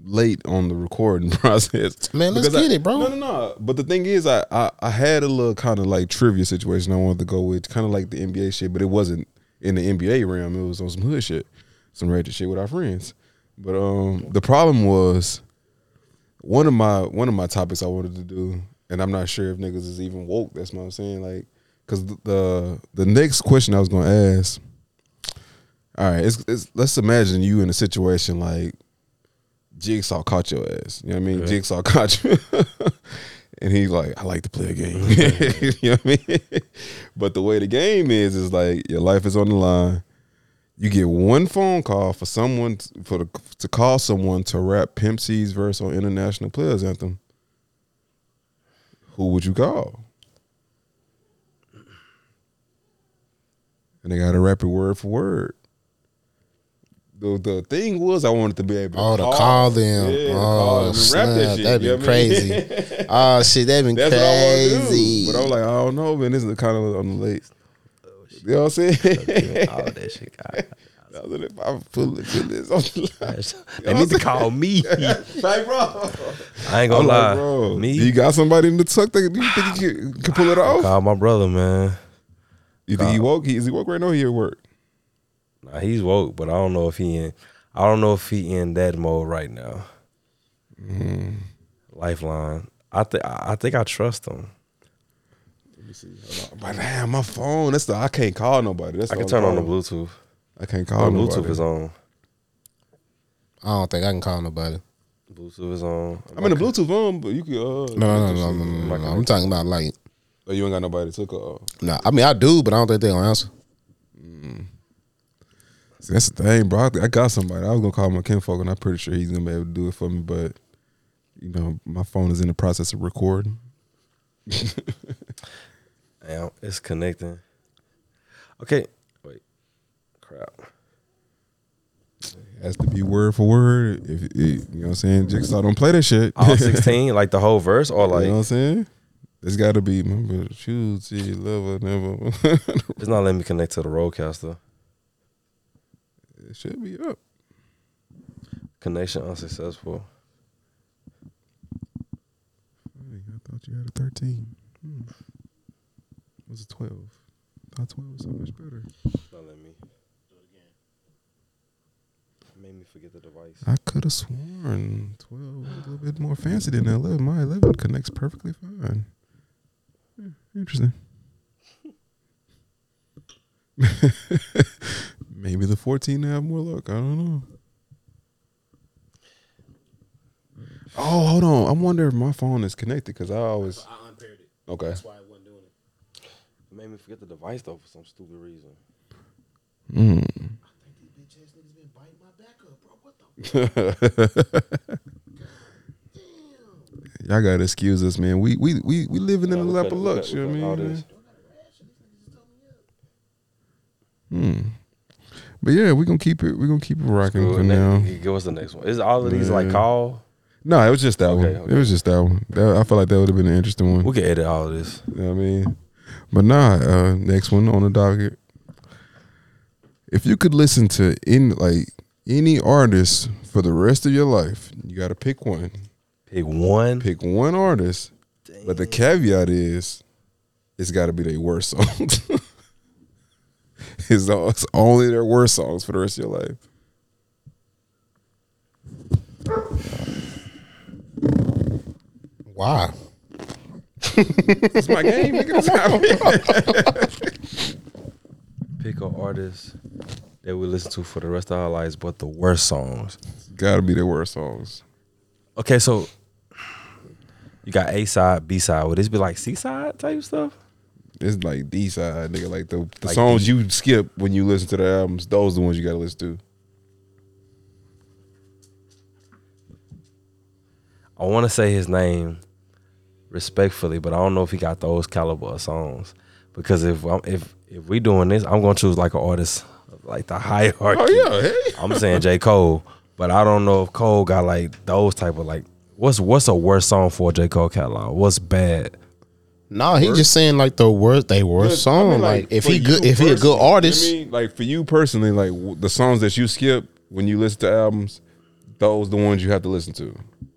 late on the recording process. Man, let's Because get I- it, bro. No, no, no. But the thing is, I I, I had a little kind of like trivia situation I wanted to go with, kind of like the NBA shit, but it wasn't in the NBA realm. It was on some hood shit, some ratchet shit with our friends. But um, the problem was one of my one of my topics I wanted to do, and I'm not sure if niggas is even woke. That's what I'm saying. Like, cause the the, the next question I was gonna ask. All right, it's, it's, let's imagine you in a situation like Jigsaw caught your ass. You know what I mean? Jigsaw caught you. and he's like, I like to play a game. you know what I mean? but the way the game is, is like your life is on the line. You get one phone call for someone for the, to call someone to rap Pimp C's verse on International Players Anthem. Who would you call? And they got to rap it word for word. The the thing was I wanted to be able to Oh, to call, call them. Yeah, to oh, call oh, them that shit. That'd you know be what I mean? crazy. oh shit, that'd be That's crazy. But I was like, I don't know, man. This is the kind of on the late. You know what I'm saying? Oh, All that shit. God. I was like, if I put put this on the line. They need to call me. Like, bro. I ain't I'm gonna lie. like, bro. Me. You got somebody in the tuck that you think you can, can pull it off? Call my brother, man. You think he woke? He, is he woke right now? Or he at work? Nah, he's woke, but I don't know if he in. I don't know if he in that mode right now. Mm. Lifeline. I think. I I think I trust him. Let me see. But damn, my phone. That's the I can't call nobody. That's I can turn only on the. Bluetooth. I can't call Bluetooth nobody. is on. I don't think I can call nobody. Bluetooth is on. I mean, the Bluetooth on, but you can. Uh, No, no, no, no, no, no, no. I'm talking about like. Oh, you ain't got nobody to call. Nah, I mean I do, but I don't think they gonna answer. See, that's the thing, bro. I, I got somebody. I was gonna call my kinfolk, and I'm pretty sure he's gonna be able to do it for me. But you know, my phone is in the process of recording. Damn, it's connecting. Okay. Wait. Crap. It has to be word for word. If it, you know what I'm saying, Jigsaw don't play that shit. All 16, like the whole verse, or like you know what I'm saying? It's got to be. Remember, shoot, see, love, never. it's not letting me connect to the RODECaster. it should be up. Connection unsuccessful. Hey, I thought you had a 13. Hmm. Was a 12? I thought 12 was so much better. Not letting me. Made me forget the device. I could have sworn twelve was a little bit more fancy than eleven. My eleven connects perfectly fine. Interesting. Maybe the fourteen have more luck. I don't know. Oh, hold on. I wonder if my phone is connected because I always I unpaired it. okay. That's why I wasn't doing it. It made me forget the device though for some stupid reason. Mm. I think these bitch ass niggas been biting my back up, bro. What the Y'all gotta excuse us, man. We we we we living in the lap of cut- You know what I mean? Hmm. But yeah, we gonna keep it. We gonna keep it rocking Cool, for now. Give us the next one. Is all of these like call? No, it was just that one. Okay. It was just that one. That, I feel like that would have been an interesting one. We can edit all of this. You know what I mean? But nah, uh, next one on the docket. If you could listen to any like any artist for the rest of your life, you got to pick one. Pick one. Pick one artist, but the caveat is, it's got to be their worst songs. it's, all- it's only their worst songs for the rest of your life. Why? It's my game. nigga. Pick an artist that we listen to for the rest of our lives, but the worst songs. got to be their worst songs. Okay, so you got A side, B side. Would this be like C side type stuff? It's like D side, nigga. Like the, the Like songs D. you skip when you listen to the albums, those are the ones you gotta listen to. I want to say his name respectfully, but I don't know if he got those caliber of songs. Because if I'm, if if we doing this, I'm gonna choose like an artist like the hierarchy. Oh yeah, hey. I'm saying J Cole, but I don't know if Cole got like those type of like what's what's a worst song for J Cole catalog? What's bad? No, he just saying like the worst. They worst song. I mean, like, if he good, if he a good personally, artist, I mean, like for you personally, like w- the songs that you skip when you listen to albums, those the ones you have to listen to. You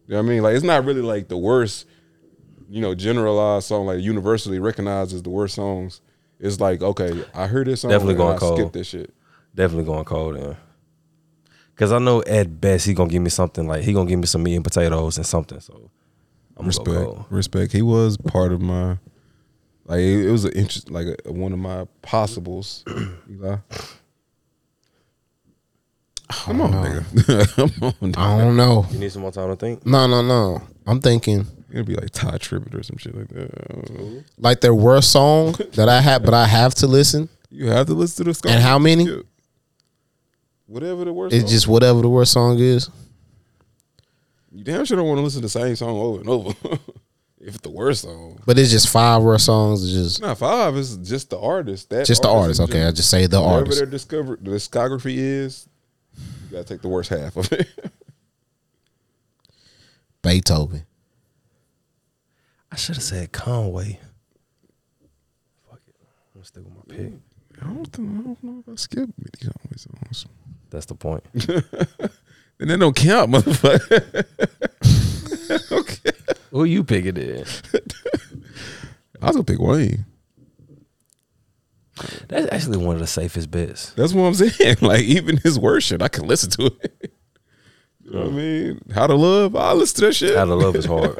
know what I mean? Like it's not really like the worst, you know, generalized song like universally recognized as the worst songs. It's like okay, I heard this song, Definitely and going I Cole. skip this shit. Definitely going Cole then. Cause I know at best he gonna give me something like he gonna give me some meat and potatoes and something. So I'm respect, go respect. He was part of my, like it, it was an interest, like a, one of my possibles. Eli. Come on, nigga. Come on, nigga. I don't know. You need some more time to think. No, no, no. I'm thinking It'd be like Todd Tribbett or some shit like that. I don't know. like their worst song that I have, but I have to listen. You have to listen to the song. And how many? Whatever the worst. It's song. just whatever the worst song is. you damn sure don't want to listen to the same song over and over. if it's the worst song, But it's just five worst songs. It's just not five. It's just the artist. That just the artist. in Okay, I general. just say the Whatever artist. their discover the discography is, you gotta take the worst half of it. Beethoven. I should have said Conway. Fuck it. I'm gonna stick with my pick. I don't, think, I don't know if I skip Mitty Conway songs. That's the point. And that don't count, motherfucker. okay. Who you picking then? I was gonna pick Wayne. That's actually one of the safest bets. That's what I'm saying. Like even his worst shit, I can listen to it. you know what I mean? How to love, I listen to that shit. How to love is hard.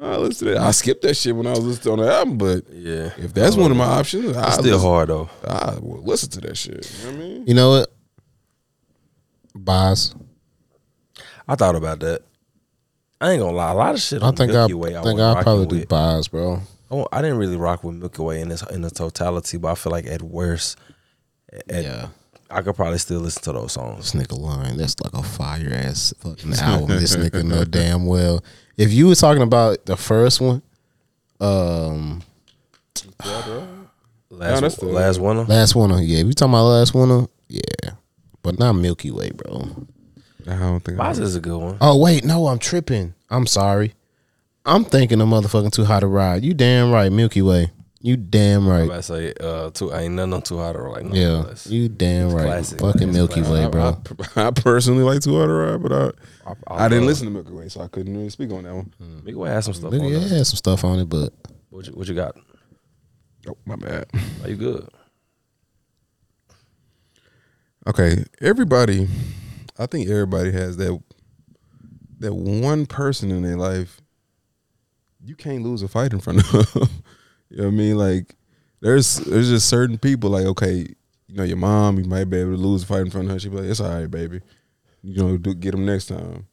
I listen to that. I skipped that shit when I was listening on the album, but Yeah. if that's one of my options, I still listen, hard though. I will listen to that shit. You know what I mean? You know what? Boz. I thought about that. I ain't gonna lie. A lot of shit. I on think I Way, I think I probably do with. Boz, bro. I I didn't really rock with Milky Way in this in the totality, but I feel like at worst, at, Yeah. I could probably still listen to those songs. This nigga line, that's like a fire ass fucking album. this nigga know damn well. If you was talking about the first one, um, Last, that's the- last one. last one, yeah. If you talking about last one, yeah, but not Milky Way, bro. I don't think. I Boz is a good one. Oh wait, no, I'm tripping. I'm sorry. I'm thinking of motherfucking too hot to ride. You damn right, Milky Way. You damn right. I say, uh, too, I ain't nothing on too hot to ride. no Yeah, less. you damn right. classic, Fucking man. Milky It's Way, bro. I, I personally like Two hot to Ride, but I I, I didn't listen to Milky Way, so I couldn't really speak on that one. Milky Way has some stuff on Nigga, there. yeah, had some stuff on it, but What you, what you got? Oh, my bad. Are you good? Okay, everybody I think everybody has that that one person in their life you can't lose a fight in front of. you know what I mean? Like there's there's just certain people like okay, you know your mom, you might be able to lose a fight in front of her. She be like, it's all right, baby. You know, do, get them next time.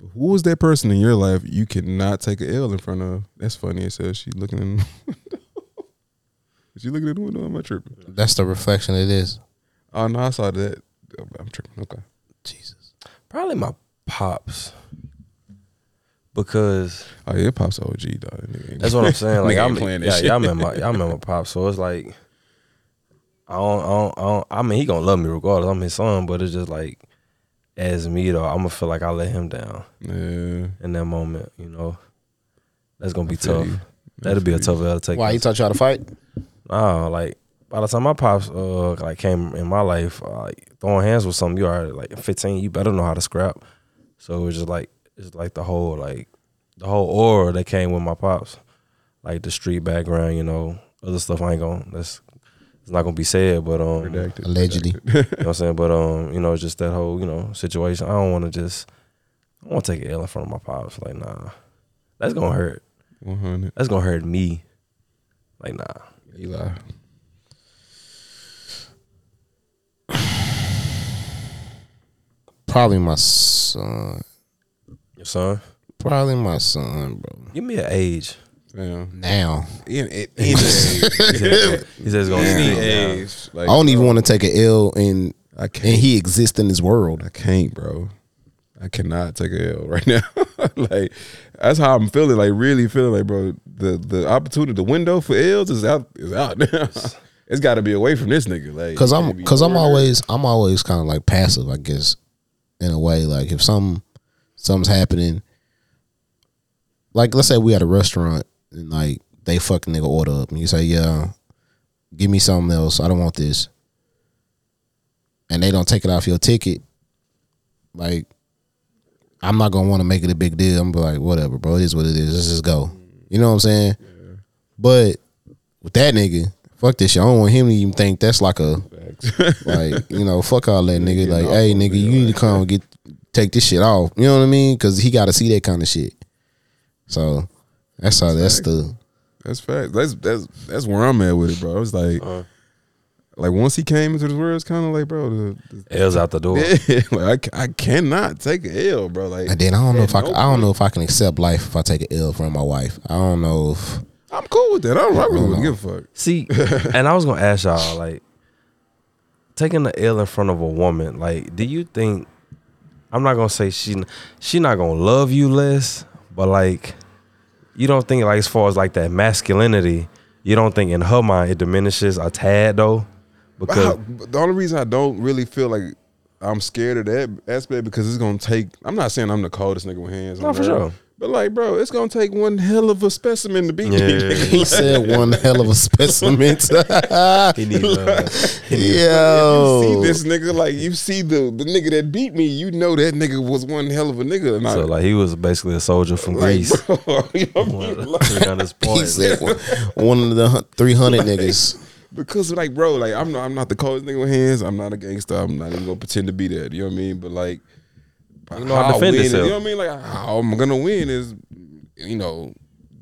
But who was that person in your life you cannot take a L in front of? That's funny. It says she looking in. the window. Is she looking in the window? Am I tripping? That's the reflection it is. Oh no, I saw that. I'm tripping. Okay. Jesus. Probably my pops. Because Oh yeah, pops OG though. Nigga that's what I'm saying. Like Nigga I'm ain't playing that yeah, shit. y'all remember y'all remember pops. So it's like I don't, I don't, I don't I mean he gonna love me regardless. I'm his son, but it's just like as me though, I'm gonna feel like I let him down Yeah. in that moment, you know. That's gonna be feel tough. you. That'll be a tough L to take. Why he taught y'all to fight? Oh, like by the time my pops uh like came in my life, uh, like throwing hands with something, you are like 15, you better know how to scrap. So it's just like it's like the whole like the whole aura that came with my pops, like the street background, you know, other stuff I ain't gonna that's it's not gonna be said, but um, you know Redacted. Allegedly. what I'm saying, but um, you know, it's just that whole you know situation. I don't want to just I don't want to take an L in front of my pops. Like nah, that's gonna hurt. One hundred. That's gonna hurt me. Like nah. Eli. Probably my son. Your son, Probably my son, bro. give me an age. Damn. Now. In, in, in He he says it's gonna any be age. age. Like, I don't even want to take an L and I can't. he exists in this world. I can't, bro. I cannot take a L right now. like that's how I'm feeling. Like really feeling like, bro. The the opportunity, the window for L's is out. Is out now. it's got to be away from this nigga. Like, Cause I'm cause I'm always I'm always kind of like passive, I guess, in a way. Like if some something's happening, like let's say we at a restaurant and like they fucking nigga order up and you say, Yeah, give me something else. I don't want this. And they don't take it off your ticket, like I'm not gonna want to make it a big deal. I'm be like, whatever, bro. It is what it is. Let's just go. You know what I'm saying? But with that nigga, fuck this shit. I don't want him to even think that's like a like you know, fuck all that nigga. Like, hey, nigga, you need to come get take this shit off. You know what I mean? Because he got to see that kind of shit. So that's how that's the That's fact. That's that's that's where I'm at with it, bro. I was like, Uh-huh. like once he came into the world, it's kind of like, bro, the, the L's out the door. Yeah, like I, I cannot take a L, bro. Like, And then I don't know at if I, no I don't know if I can accept life if I take an L from my wife. I don't know if I'm cool with that. I don't. I really wouldn't give a fuck. See, and I was gonna ask y'all, like, taking the L in front of a woman, like, do you think? I'm not gonna say she she not gonna love you less, but like, you don't think like as far as like that masculinity, you don't think in her mind it diminishes a tad though, because but the only reason I don't really feel like I'm scared of that aspect because it's gonna take. I'm not saying I'm the coldest nigga with hands. No, for sure. But like, bro, it's gonna take one hell of a specimen to beat me. Yeah. nigga. he said one hell of a specimen. he needs. Uh, Yo, You see this nigga like you see the the nigga that beat me. You know that nigga was one hell of a nigga. And I, so like he was basically a soldier from like, Greece. bro, you know what Like, he said one, one of the three hundred niggas. because like bro, like I'm not I'm not the coldest nigga with hands. I'm not a gangster. I'm not even gonna pretend to be that. You know what I mean? But like, You know how to I defend yourself. You know what I mean? Like how I'm gonna win is, you know,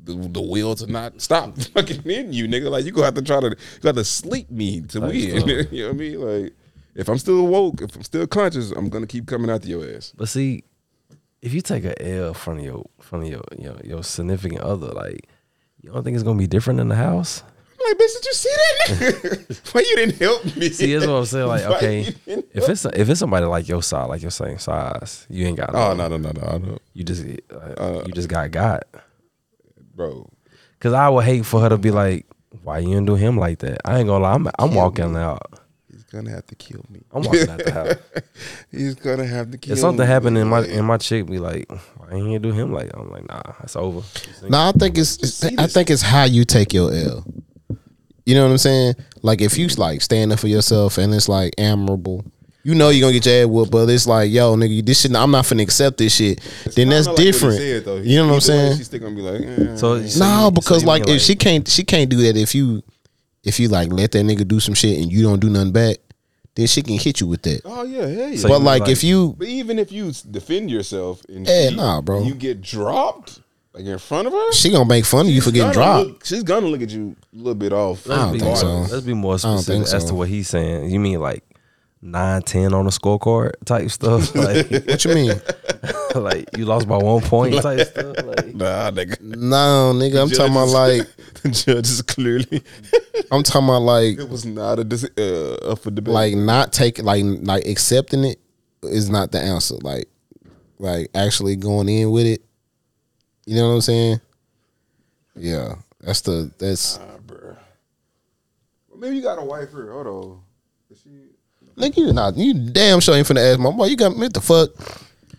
the, the will to not stop fucking in you, nigga. Like you gonna have to try to you got to sleep me to Like, win. you know what I mean? Like if I'm still woke, if I'm still conscious, I'm gonna keep coming after your ass. But see, if you take a L from your from your your, your significant other, like you don't think it's gonna be different in the house? I'm like, bitch, did you see that nigga? Why you didn't help me? See, that's what I'm saying. Like, Why okay, if it's if it's somebody like your size, like your same size, you ain't got. Oh no no no no I know, You just uh, you just got got. bro. Cause I would hate for her to be like, why you didn't do him like that? I ain't gonna lie. I'm I'm walking out. He's gonna have to kill me. I'm walking out the house. He's gonna have to kill me. If something me. happened in my in my chick be like, why ain't you do him like? I'm like, nah, it's over. No, I think it's, it's I think it's how you take your L. You know what I'm saying? Like if you like stand up for yourself and it's like admirable, you know you're gonna get your ass whooped, but it's like, yo, nigga, this shit I'm not finna accept this shit. Then that's kinda like what different. said, though. you know what I'm Either way, saying? She's still gonna be like, eh. So, so No, you- because so like mean, if she can't she can't do that if you if you like let that nigga do some shit and you don't do nothing back, then she can hit you with that. Oh yeah, yeah. yeah. So but like, like- if you But even if you defend yourself and Yeah, she- nah, bro. you get dropped like in front of her, she gonna make fun of you for getting dropped. look- she's gonna look at you a little bit off. I don't be think more, so. Let's be more specific think as so. to what he's saying. You mean like nine, ten on the scorecard type stuff? Like, What you mean? like you lost by one point type stuff? Like, Nah, nigga. No, nigga, I'm talking about like the judge is clearly I'm talking about like it was not a dis- uh, up for debate. like not taking like like accepting it is not the answer. Like like actually going in with it. You know what I'm saying? Yeah. That's the that's Nah, bruh. Well, maybe you got a wife here. Hold on. Is she- nigga you not you damn sure ain't finna ask my boy, you got me what the fuck?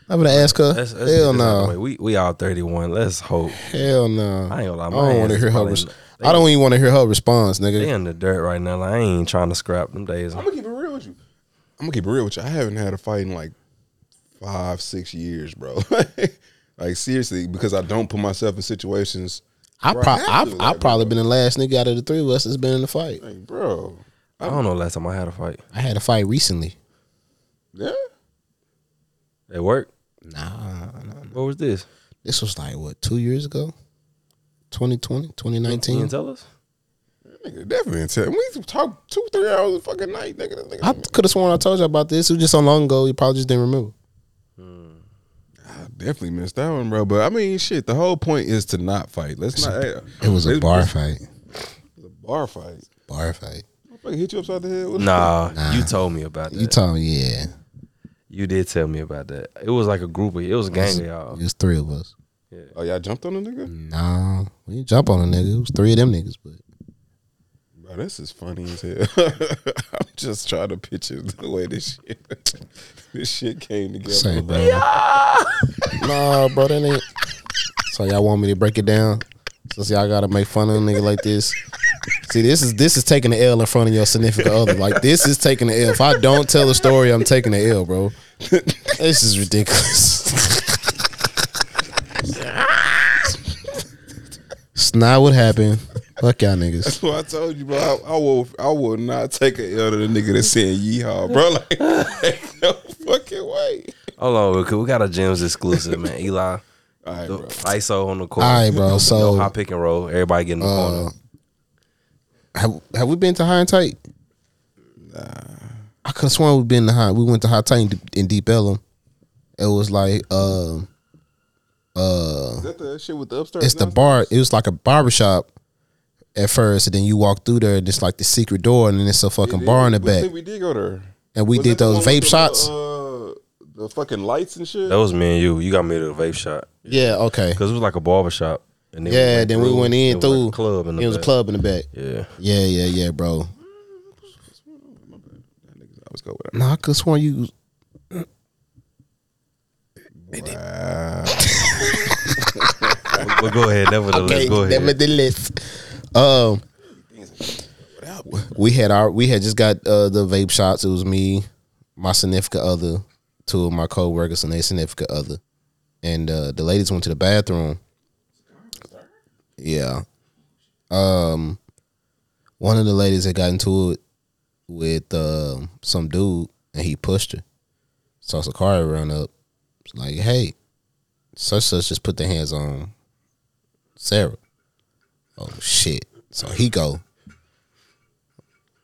I'm gonna ask her. let's, let's Hell get this out the no. way. We we all thirty one. Let's hope. Hell no. I ain't gonna lie. I don't want to hear her. probably- Res- I don't even want to hear her response, nigga. They nigga. in the dirt right now. Like I ain't trying to scrap them days. I'm gonna keep it real with you. I'm gonna keep it real with you. I haven't had a fight in like five, six years, bro. like seriously, because I don't put myself in situations. I pro- I've, I've like, probably been the last nigga out of the three of us that's been in the fight. Like, bro. I don't know last time I had a fight. I had a fight recently. Yeah. At work. Nah, What was this? this was like what two years ago, 2020, You 2019. can tell us. Nigga, definitely intense. We talk two, three hours a fucking night, nigga. Nigga- I could have sworn I told you about this. It was just so long ago. You probably just didn't remember. I definitely missed that one, bro. But I mean, shit. The whole point is to not fight. Let's not. Hey, It was a let's- bar fight. It was a bar fight. Bar fight. Fucking hit you upside the head. with- Nah, you told me about that. You told me, yeah. You did tell me about that. It was like a group of it was a gang of y'all. It was three of us. Oh, y'all jumped on a nigga. Nah, we didn't jump on a nigga. It was three of them niggas, but Bro, this is funny as hell. I'm just trying to picture the way this shit, this shit came together. say, bro. nah, bro, that ain't. So y'all want me to break it down? So y'all gotta make fun of a nigga like this. See, this is this is taking the L in front of your significant other. Like this is taking the L. If I don't tell the story, I'm taking the L, bro. This is ridiculous. it's not what happened. Fuck y'all niggas. That's what I told you, bro. I, I will, I will not take an L to the nigga that's saying yeehaw, bro. Like, ain't no fucking way. Hold on, because we got a Gems exclusive, man. Eli, All right, the bro. ISO on the court. All right, bro. no So high pick and roll. Everybody getting the uh, corner. have have we been to high and tight? Nah. I could have sworn we've been to high. We went to high tight in, in Deep Ellum. It was like Uh, uh Is that the shit with the upstairs? it's the bar. It was like a barbershop at first, and then you walk through there, and it's like the secret door, and then it's a fucking bar in the we- back. think we did go there. And we Was did those vape the, shots. Uh, the fucking lights and shit. That was me and you. You got me to a vape shot. Yeah, okay. Because it was like a barber shop. And then Yeah, went then we went in was through like a club in the It was a club in the back. Yeah. Yeah, yeah, yeah, bro. I was go with that. Nah, I could sworn you. Wow. But go ahead. Nevertheless, Okay, go ahead. nevertheless. Um, we had our we had just got uh, the vape shots. It was me, my significant other, two of my coworkers, and their significant other, and uh, the ladies went to the bathroom. Yeah. Um, one of the ladies had got into it with uh, some dude, and he pushed her. So Sakari ran up, like, "Hey, such such just put their hands on Sarah. Oh shit. So he go.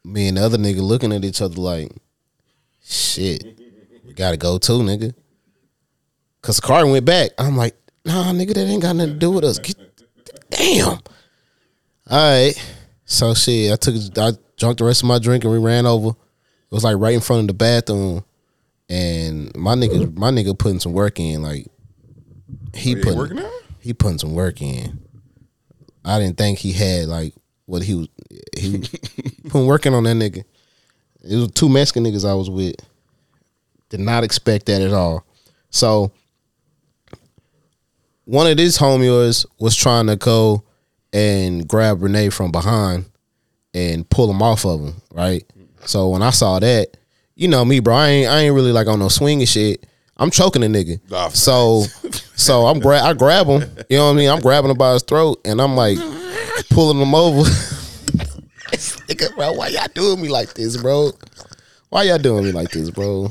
Me and the other nigga looking at each other like, shit. We gotta go too, nigga. Cause the car went back. I'm like, nah, nigga, that ain't got nothing to do with us. Get, damn. Alright. So shit, I took I drank the rest of my drink and we ran over. It was like right in front of the bathroom. And my nigga my nigga putting some work in, like he Oh, he putting working out? he putting some work in. I didn't think he had like what he was he putting working on that nigga. It was two Mexican niggas I was with. Did not expect that at all. So one of these homies was trying to go and grab Renee from behind and pull him off of him, right? So when I saw that, you know me, bro, I ain't I ain't really like on no swinging shit. I'm choking a nigga. Nah, so so I'm gra- I grab him, you know what I mean? I'm grabbing him by his throat and I'm like pulling him over. Nigga, bro, why y'all doing me like this, bro? Why y'all doing me like this, bro?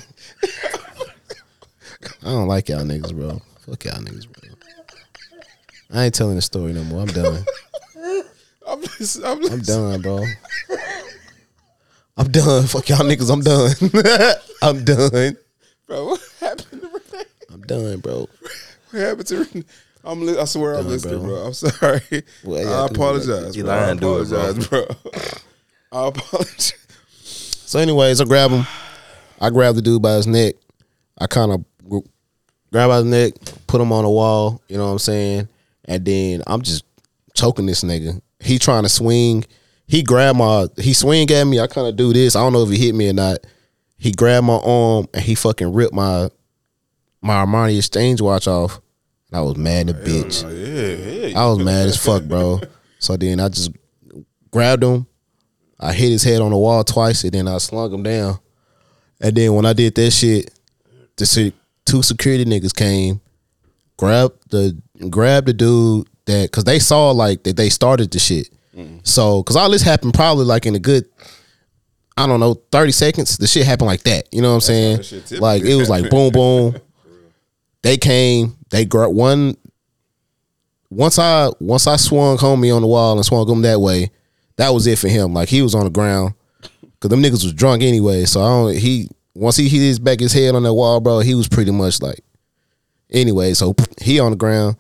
I don't like y'all niggas, bro. Fuck y'all niggas, bro. I ain't telling the story no more. I'm done. I'm just, I'm just, I'm done, bro. I'm done. Fuck y'all niggas. I'm done. I'm done. Bro. What happened to Renee? I'm done, bro. What happened to Renee? I'm. Li- I swear I'm Done, listening, bro. bro. I'm sorry. Well, yeah, I apologize. You bro. I lying, it, bro. apologize, bro. I apologize. So, anyways, I grab him. I grab the dude by his neck. I kind of grab by his neck, put him on the wall. You know what I'm saying? And then I'm just choking this nigga. He trying to swing. He grab my. He swing at me. I kind of do this. I don't know if he hit me or not. He grabbed my arm and he fucking ripped my my Armani exchange watch off. And I was mad as a bitch. Yeah, yeah. I was mad as fuck, bro. So then I just grabbed him. I hit his head on the wall twice, and then I slung him down. And then when I did that shit, the two security niggas came, grabbed the grabbed the dude that because they saw like that they started the shit. So because all this happened probably like in a good, I don't know, thirty seconds. The shit happened like that. You know what I'm saying? that shit typically Like it was like boom, boom. They came. They grabbed one once I once I swung homie on the wall and swung him that way, that was it for him. Like he was on the ground because them niggas was drunk anyway. So I don't. He once he hit his back his head on that wall, bro, he was pretty much like. Anyway, so he on the ground.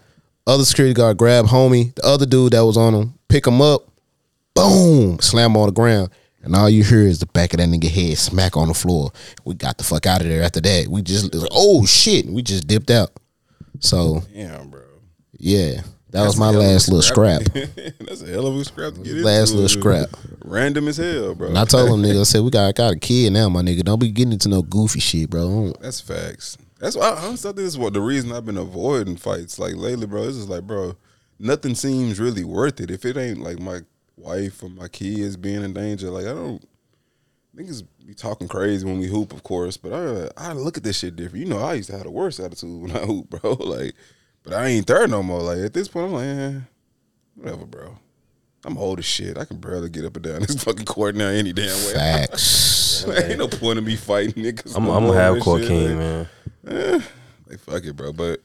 Other security guard grab homie, the other dude that was on him, pick him up, boom, slam on the ground. And all you hear is the back of that nigga head smack on the floor. We got the fuck out of there after that. We just, like, oh shit, we just dipped out. So, Damn, bro. yeah, that was my Hell of a last little scrap. That's a hell of a scrap to get into. Last little scrap. Random as hell, bro. And I told him, nigga, I said, we got, I got a kid now, my nigga. Don't be getting into no goofy shit, bro. That's facts. That's why I honestly I think this is what the reason I've been avoiding fights like lately, bro. It's just like, bro, nothing seems really worth it if it ain't like my wife or my kids being in danger. Like I don't niggas be talking crazy when we hoop, of course, but I I look at this shit different. You know, I used to have the worst attitude when I hoop, bro. Like, but I ain't there no more. Like at this point, I'm like, eh, whatever, bro. I'm old as shit. I can barely get up and down this fucking court now any damn way. Facts. ain't no point in me fighting niggas. I'm, no I'm a more half and court king, Like, man. like fuck it, bro. But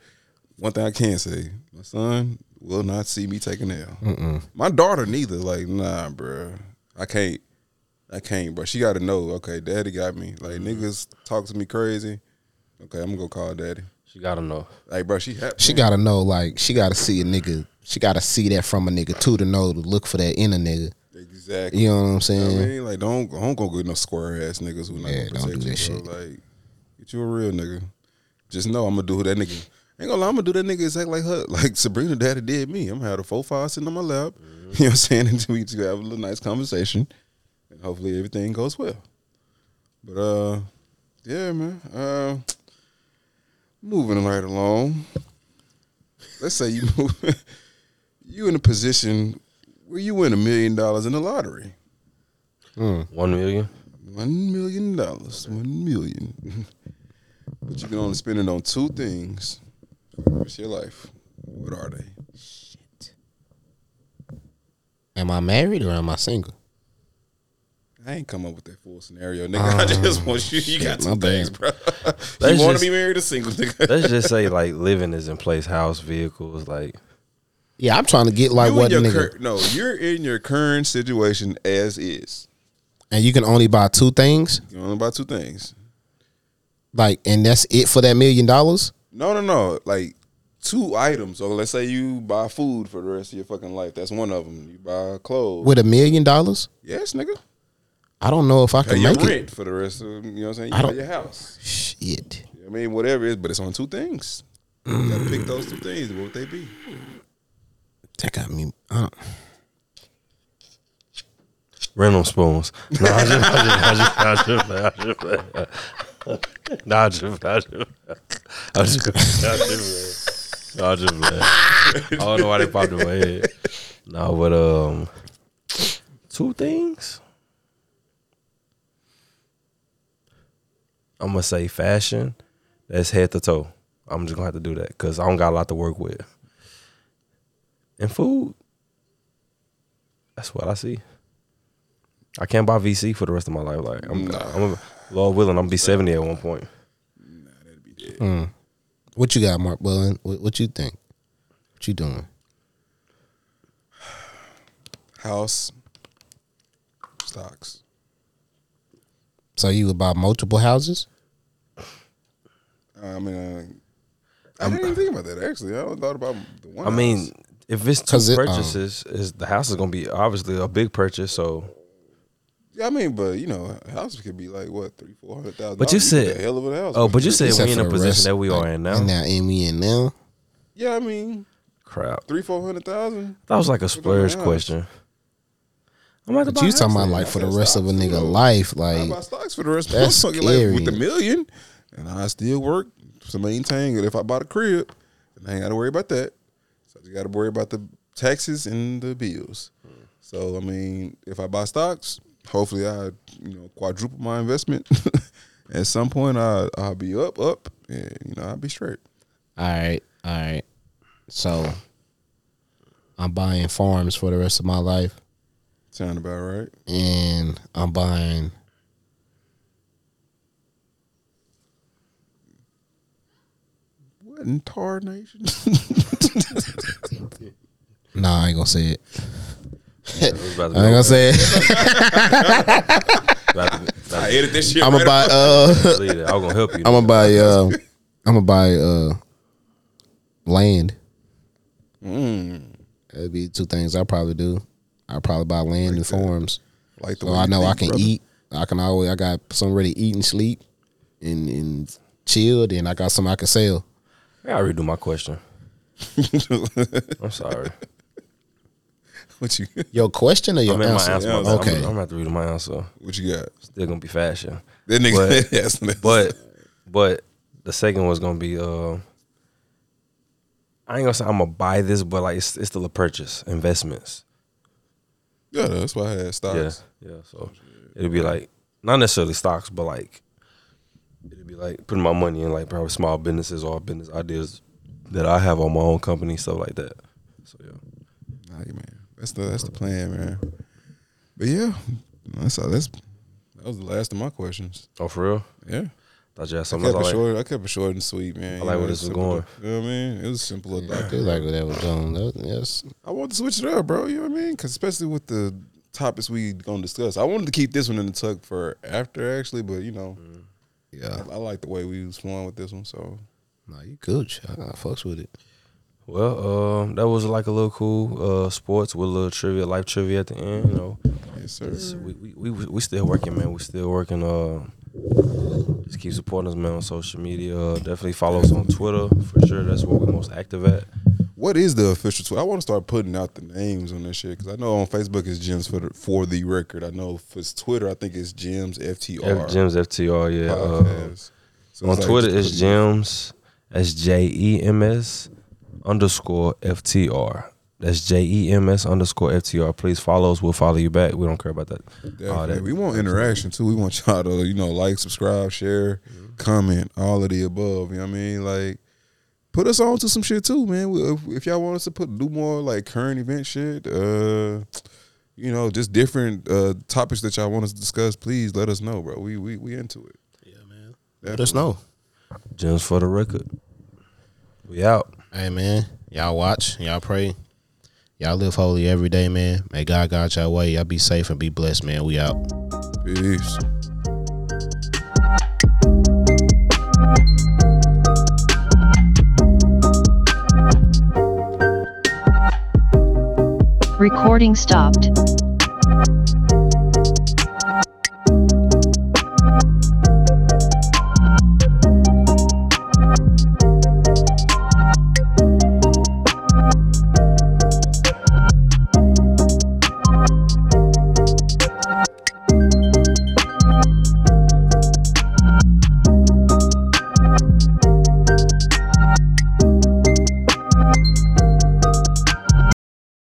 one thing I can say, my son will not see me take an L. My daughter neither. Like, nah, bro. I can't. I can't, bro. She got to know. Okay, daddy got me. Like mm-hmm. niggas talk to me crazy. Okay, I'm gonna go call daddy. She gotta know. Like, bro, she happy. She gotta know, like, she gotta see a nigga. She gotta see that from a nigga too to know to look for that in a nigga. exactly. You know what I'm I saying? mean, like, don't don't go get no square ass niggas who not Yeah, gonna don't do you, that bro. Like, get you a real nigga. Just know I'm gonna do who that nigga. Ain't gonna lie, I'm gonna do that nigga exactly like her, like Sabrina daddy did me. I'm gonna have the four five sitting on my lap. Mm-hmm. You know what I'm saying? Until we to have a little nice conversation, and hopefully everything goes well. But uh, yeah, man. Uh, moving right along. Let's say you move, you in a position where you win a million dollars in the lottery. One million. One million dollars. One million. but you can only spend it on two things for the rest of your life. What are they? Shit. Am I married or am I single? I ain't come up with that full scenario, nigga. I um, just want you. You got my two things, bro. You want to be married or single, nigga? Let's just say like living is in place, house, vehicles, like Yeah, I'm trying to get like You what nigga. cur- no, you're in your current situation as is. and you can only buy two things, You only buy two things. like, and that's it for that million dollars. No, no, no. Like two items. So let's say you buy food for the rest of your fucking life. That's one of them. You buy clothes. With a million dollars, yes, nigga. I don't know if I Pay can your make rent for the rest of you know what I'm saying. You I don't- your house. Shit. I mean, whatever it is, but it's on two things. You gotta pick those two things. What would they be? That got me. I don't- random spoons. No, I just, I just, I just, I just, I just, I just, I just, I just, I just, I just, I just, I don't know why they popped in my head. No, but um, two things. I'm gonna say fashion. That's head to toe. I'm just gonna have to do that because I don't got a lot to work with. And food. That's what I see. I can't buy VC for the rest of my life. Like I'm, I'm a, Lord willing, I'm gonna be seventy at one point. Nah, that'd be dead. Mm. What you got, Mark Bullen? What, what you think? What you doing? House, stocks. So you would buy multiple houses? I mean, uh, I didn't even think about that. Actually, I only thought about the one. I mean, if it's two 'Cause it, um, purchases, is the house is gonna be obviously a big purchase. So, yeah, I mean, but you know, houses house could be like what three, four hundred thousand. But you said- a hell of a house. oh, but you said Except we in a position rest, that we are in now. And now, and we in now. yeah, I mean, Crap, three, four hundred thousand. that was like a on splurge question. I'm about to But you talking about like for the said rest of a nigga you know. life, I like buy stocks for the rest. that's I'm talking like with the scary. million, and I still work to maintain it. If I bought a crib, then I ain't got to worry about that. So I just got to worry about the taxes and the bills. So I mean, if I buy stocks, hopefully I you know quadruple my investment. At some point, I I'll be up, up, and you know I'll be straight. all right, all right. So I'm buying farms for the rest of my life, Sound about right? and I'm buying. What in tar nation? Nah, I ain't gonna say it. It was I be ain't gonna say it. About to about I to edit this shit. I'm gonna buy. Uh, be- leave it. I was gonna help you. I'm gonna buy. Uh, I'm gonna buy. Uh, land. That'd be two things I probably do. I probably buy land and farms. Like the So I you know I can brother. eat. I can always. I got somewhere to eat and sleep, and and chill. Then I got some I can sell. I gotta redo my question. I'm sorry. What you Your question or your I mean, my answer? answer. my Yeah, bad. I'm, okay. I'm gonna have to redo my answer. what you got? Still gonna be fashion. That nigga. But- yes, But but the second was gonna be uh I ain't gonna say I'm gonna buy this, but like it's, it's still a purchase, investments. yeah, that's why I had stocks. Yeah, yeah. So it'll be like not necessarily stocks, but like it'll be like putting my money in like probably small businesses or business ideas that I have on my own company, stuff like that. So yeah. Nah, yeah, man. That's the that's the plan, man. But yeah, that's all. That's that was the last of my questions. Oh, for real? Yeah, Thought you had I something kept else. it I like. short. I kept it short and sweet, man. I like know, where it's this is simple. going. You know what I mean? It was simple. I feel like that was done. That was, yes. I want to switch it up, bro. You know what I mean? Because especially with the topics we gonna discuss, I wanted to keep this one in the tuck for after, actually. But you know, mm. Yeah. I, I like the way we was flowing with this one. So Nah, you good. I, I fucks with it. Well, um, that was like a little cool uh, sports with a little trivia, life trivia at the end. You know, yes, sir. It's- we, we we we still working, man. We still working. Uh, just keep supporting us, man, on social media. Uh, definitely follow us on Twitter for sure. That's where we're most active at. What is the official Twitter? I want to start putting out the names on this shit because I know on Facebook it's Gems for the for the record. I know for Twitter I think it's Gems FTR. F- Gems FTR, yeah. Uh. So on it's like Twitter, it's Gems. That's J E M S underscore FTR. That's J E M S underscore FTR. Please follow us. We'll follow you back. We don't care about that. All that. We want interaction too. We want y'all to, you know, like, subscribe, share, comment, all of the above. You know what I mean? Like, put us on to some shit too, man. If, if y'all want us to put do more like current event shit, uh, you know, just different uh topics that y'all want us to discuss, please let us know, bro. We we we into it. Yeah, man. Let us know. Gems for the record. We out. Hey, man. Y'all watch. Y'all pray. Y'all live holy every day, man. May God guide y'all way. Y'all be safe and be blessed, man. We out. Peace. Recording stopped.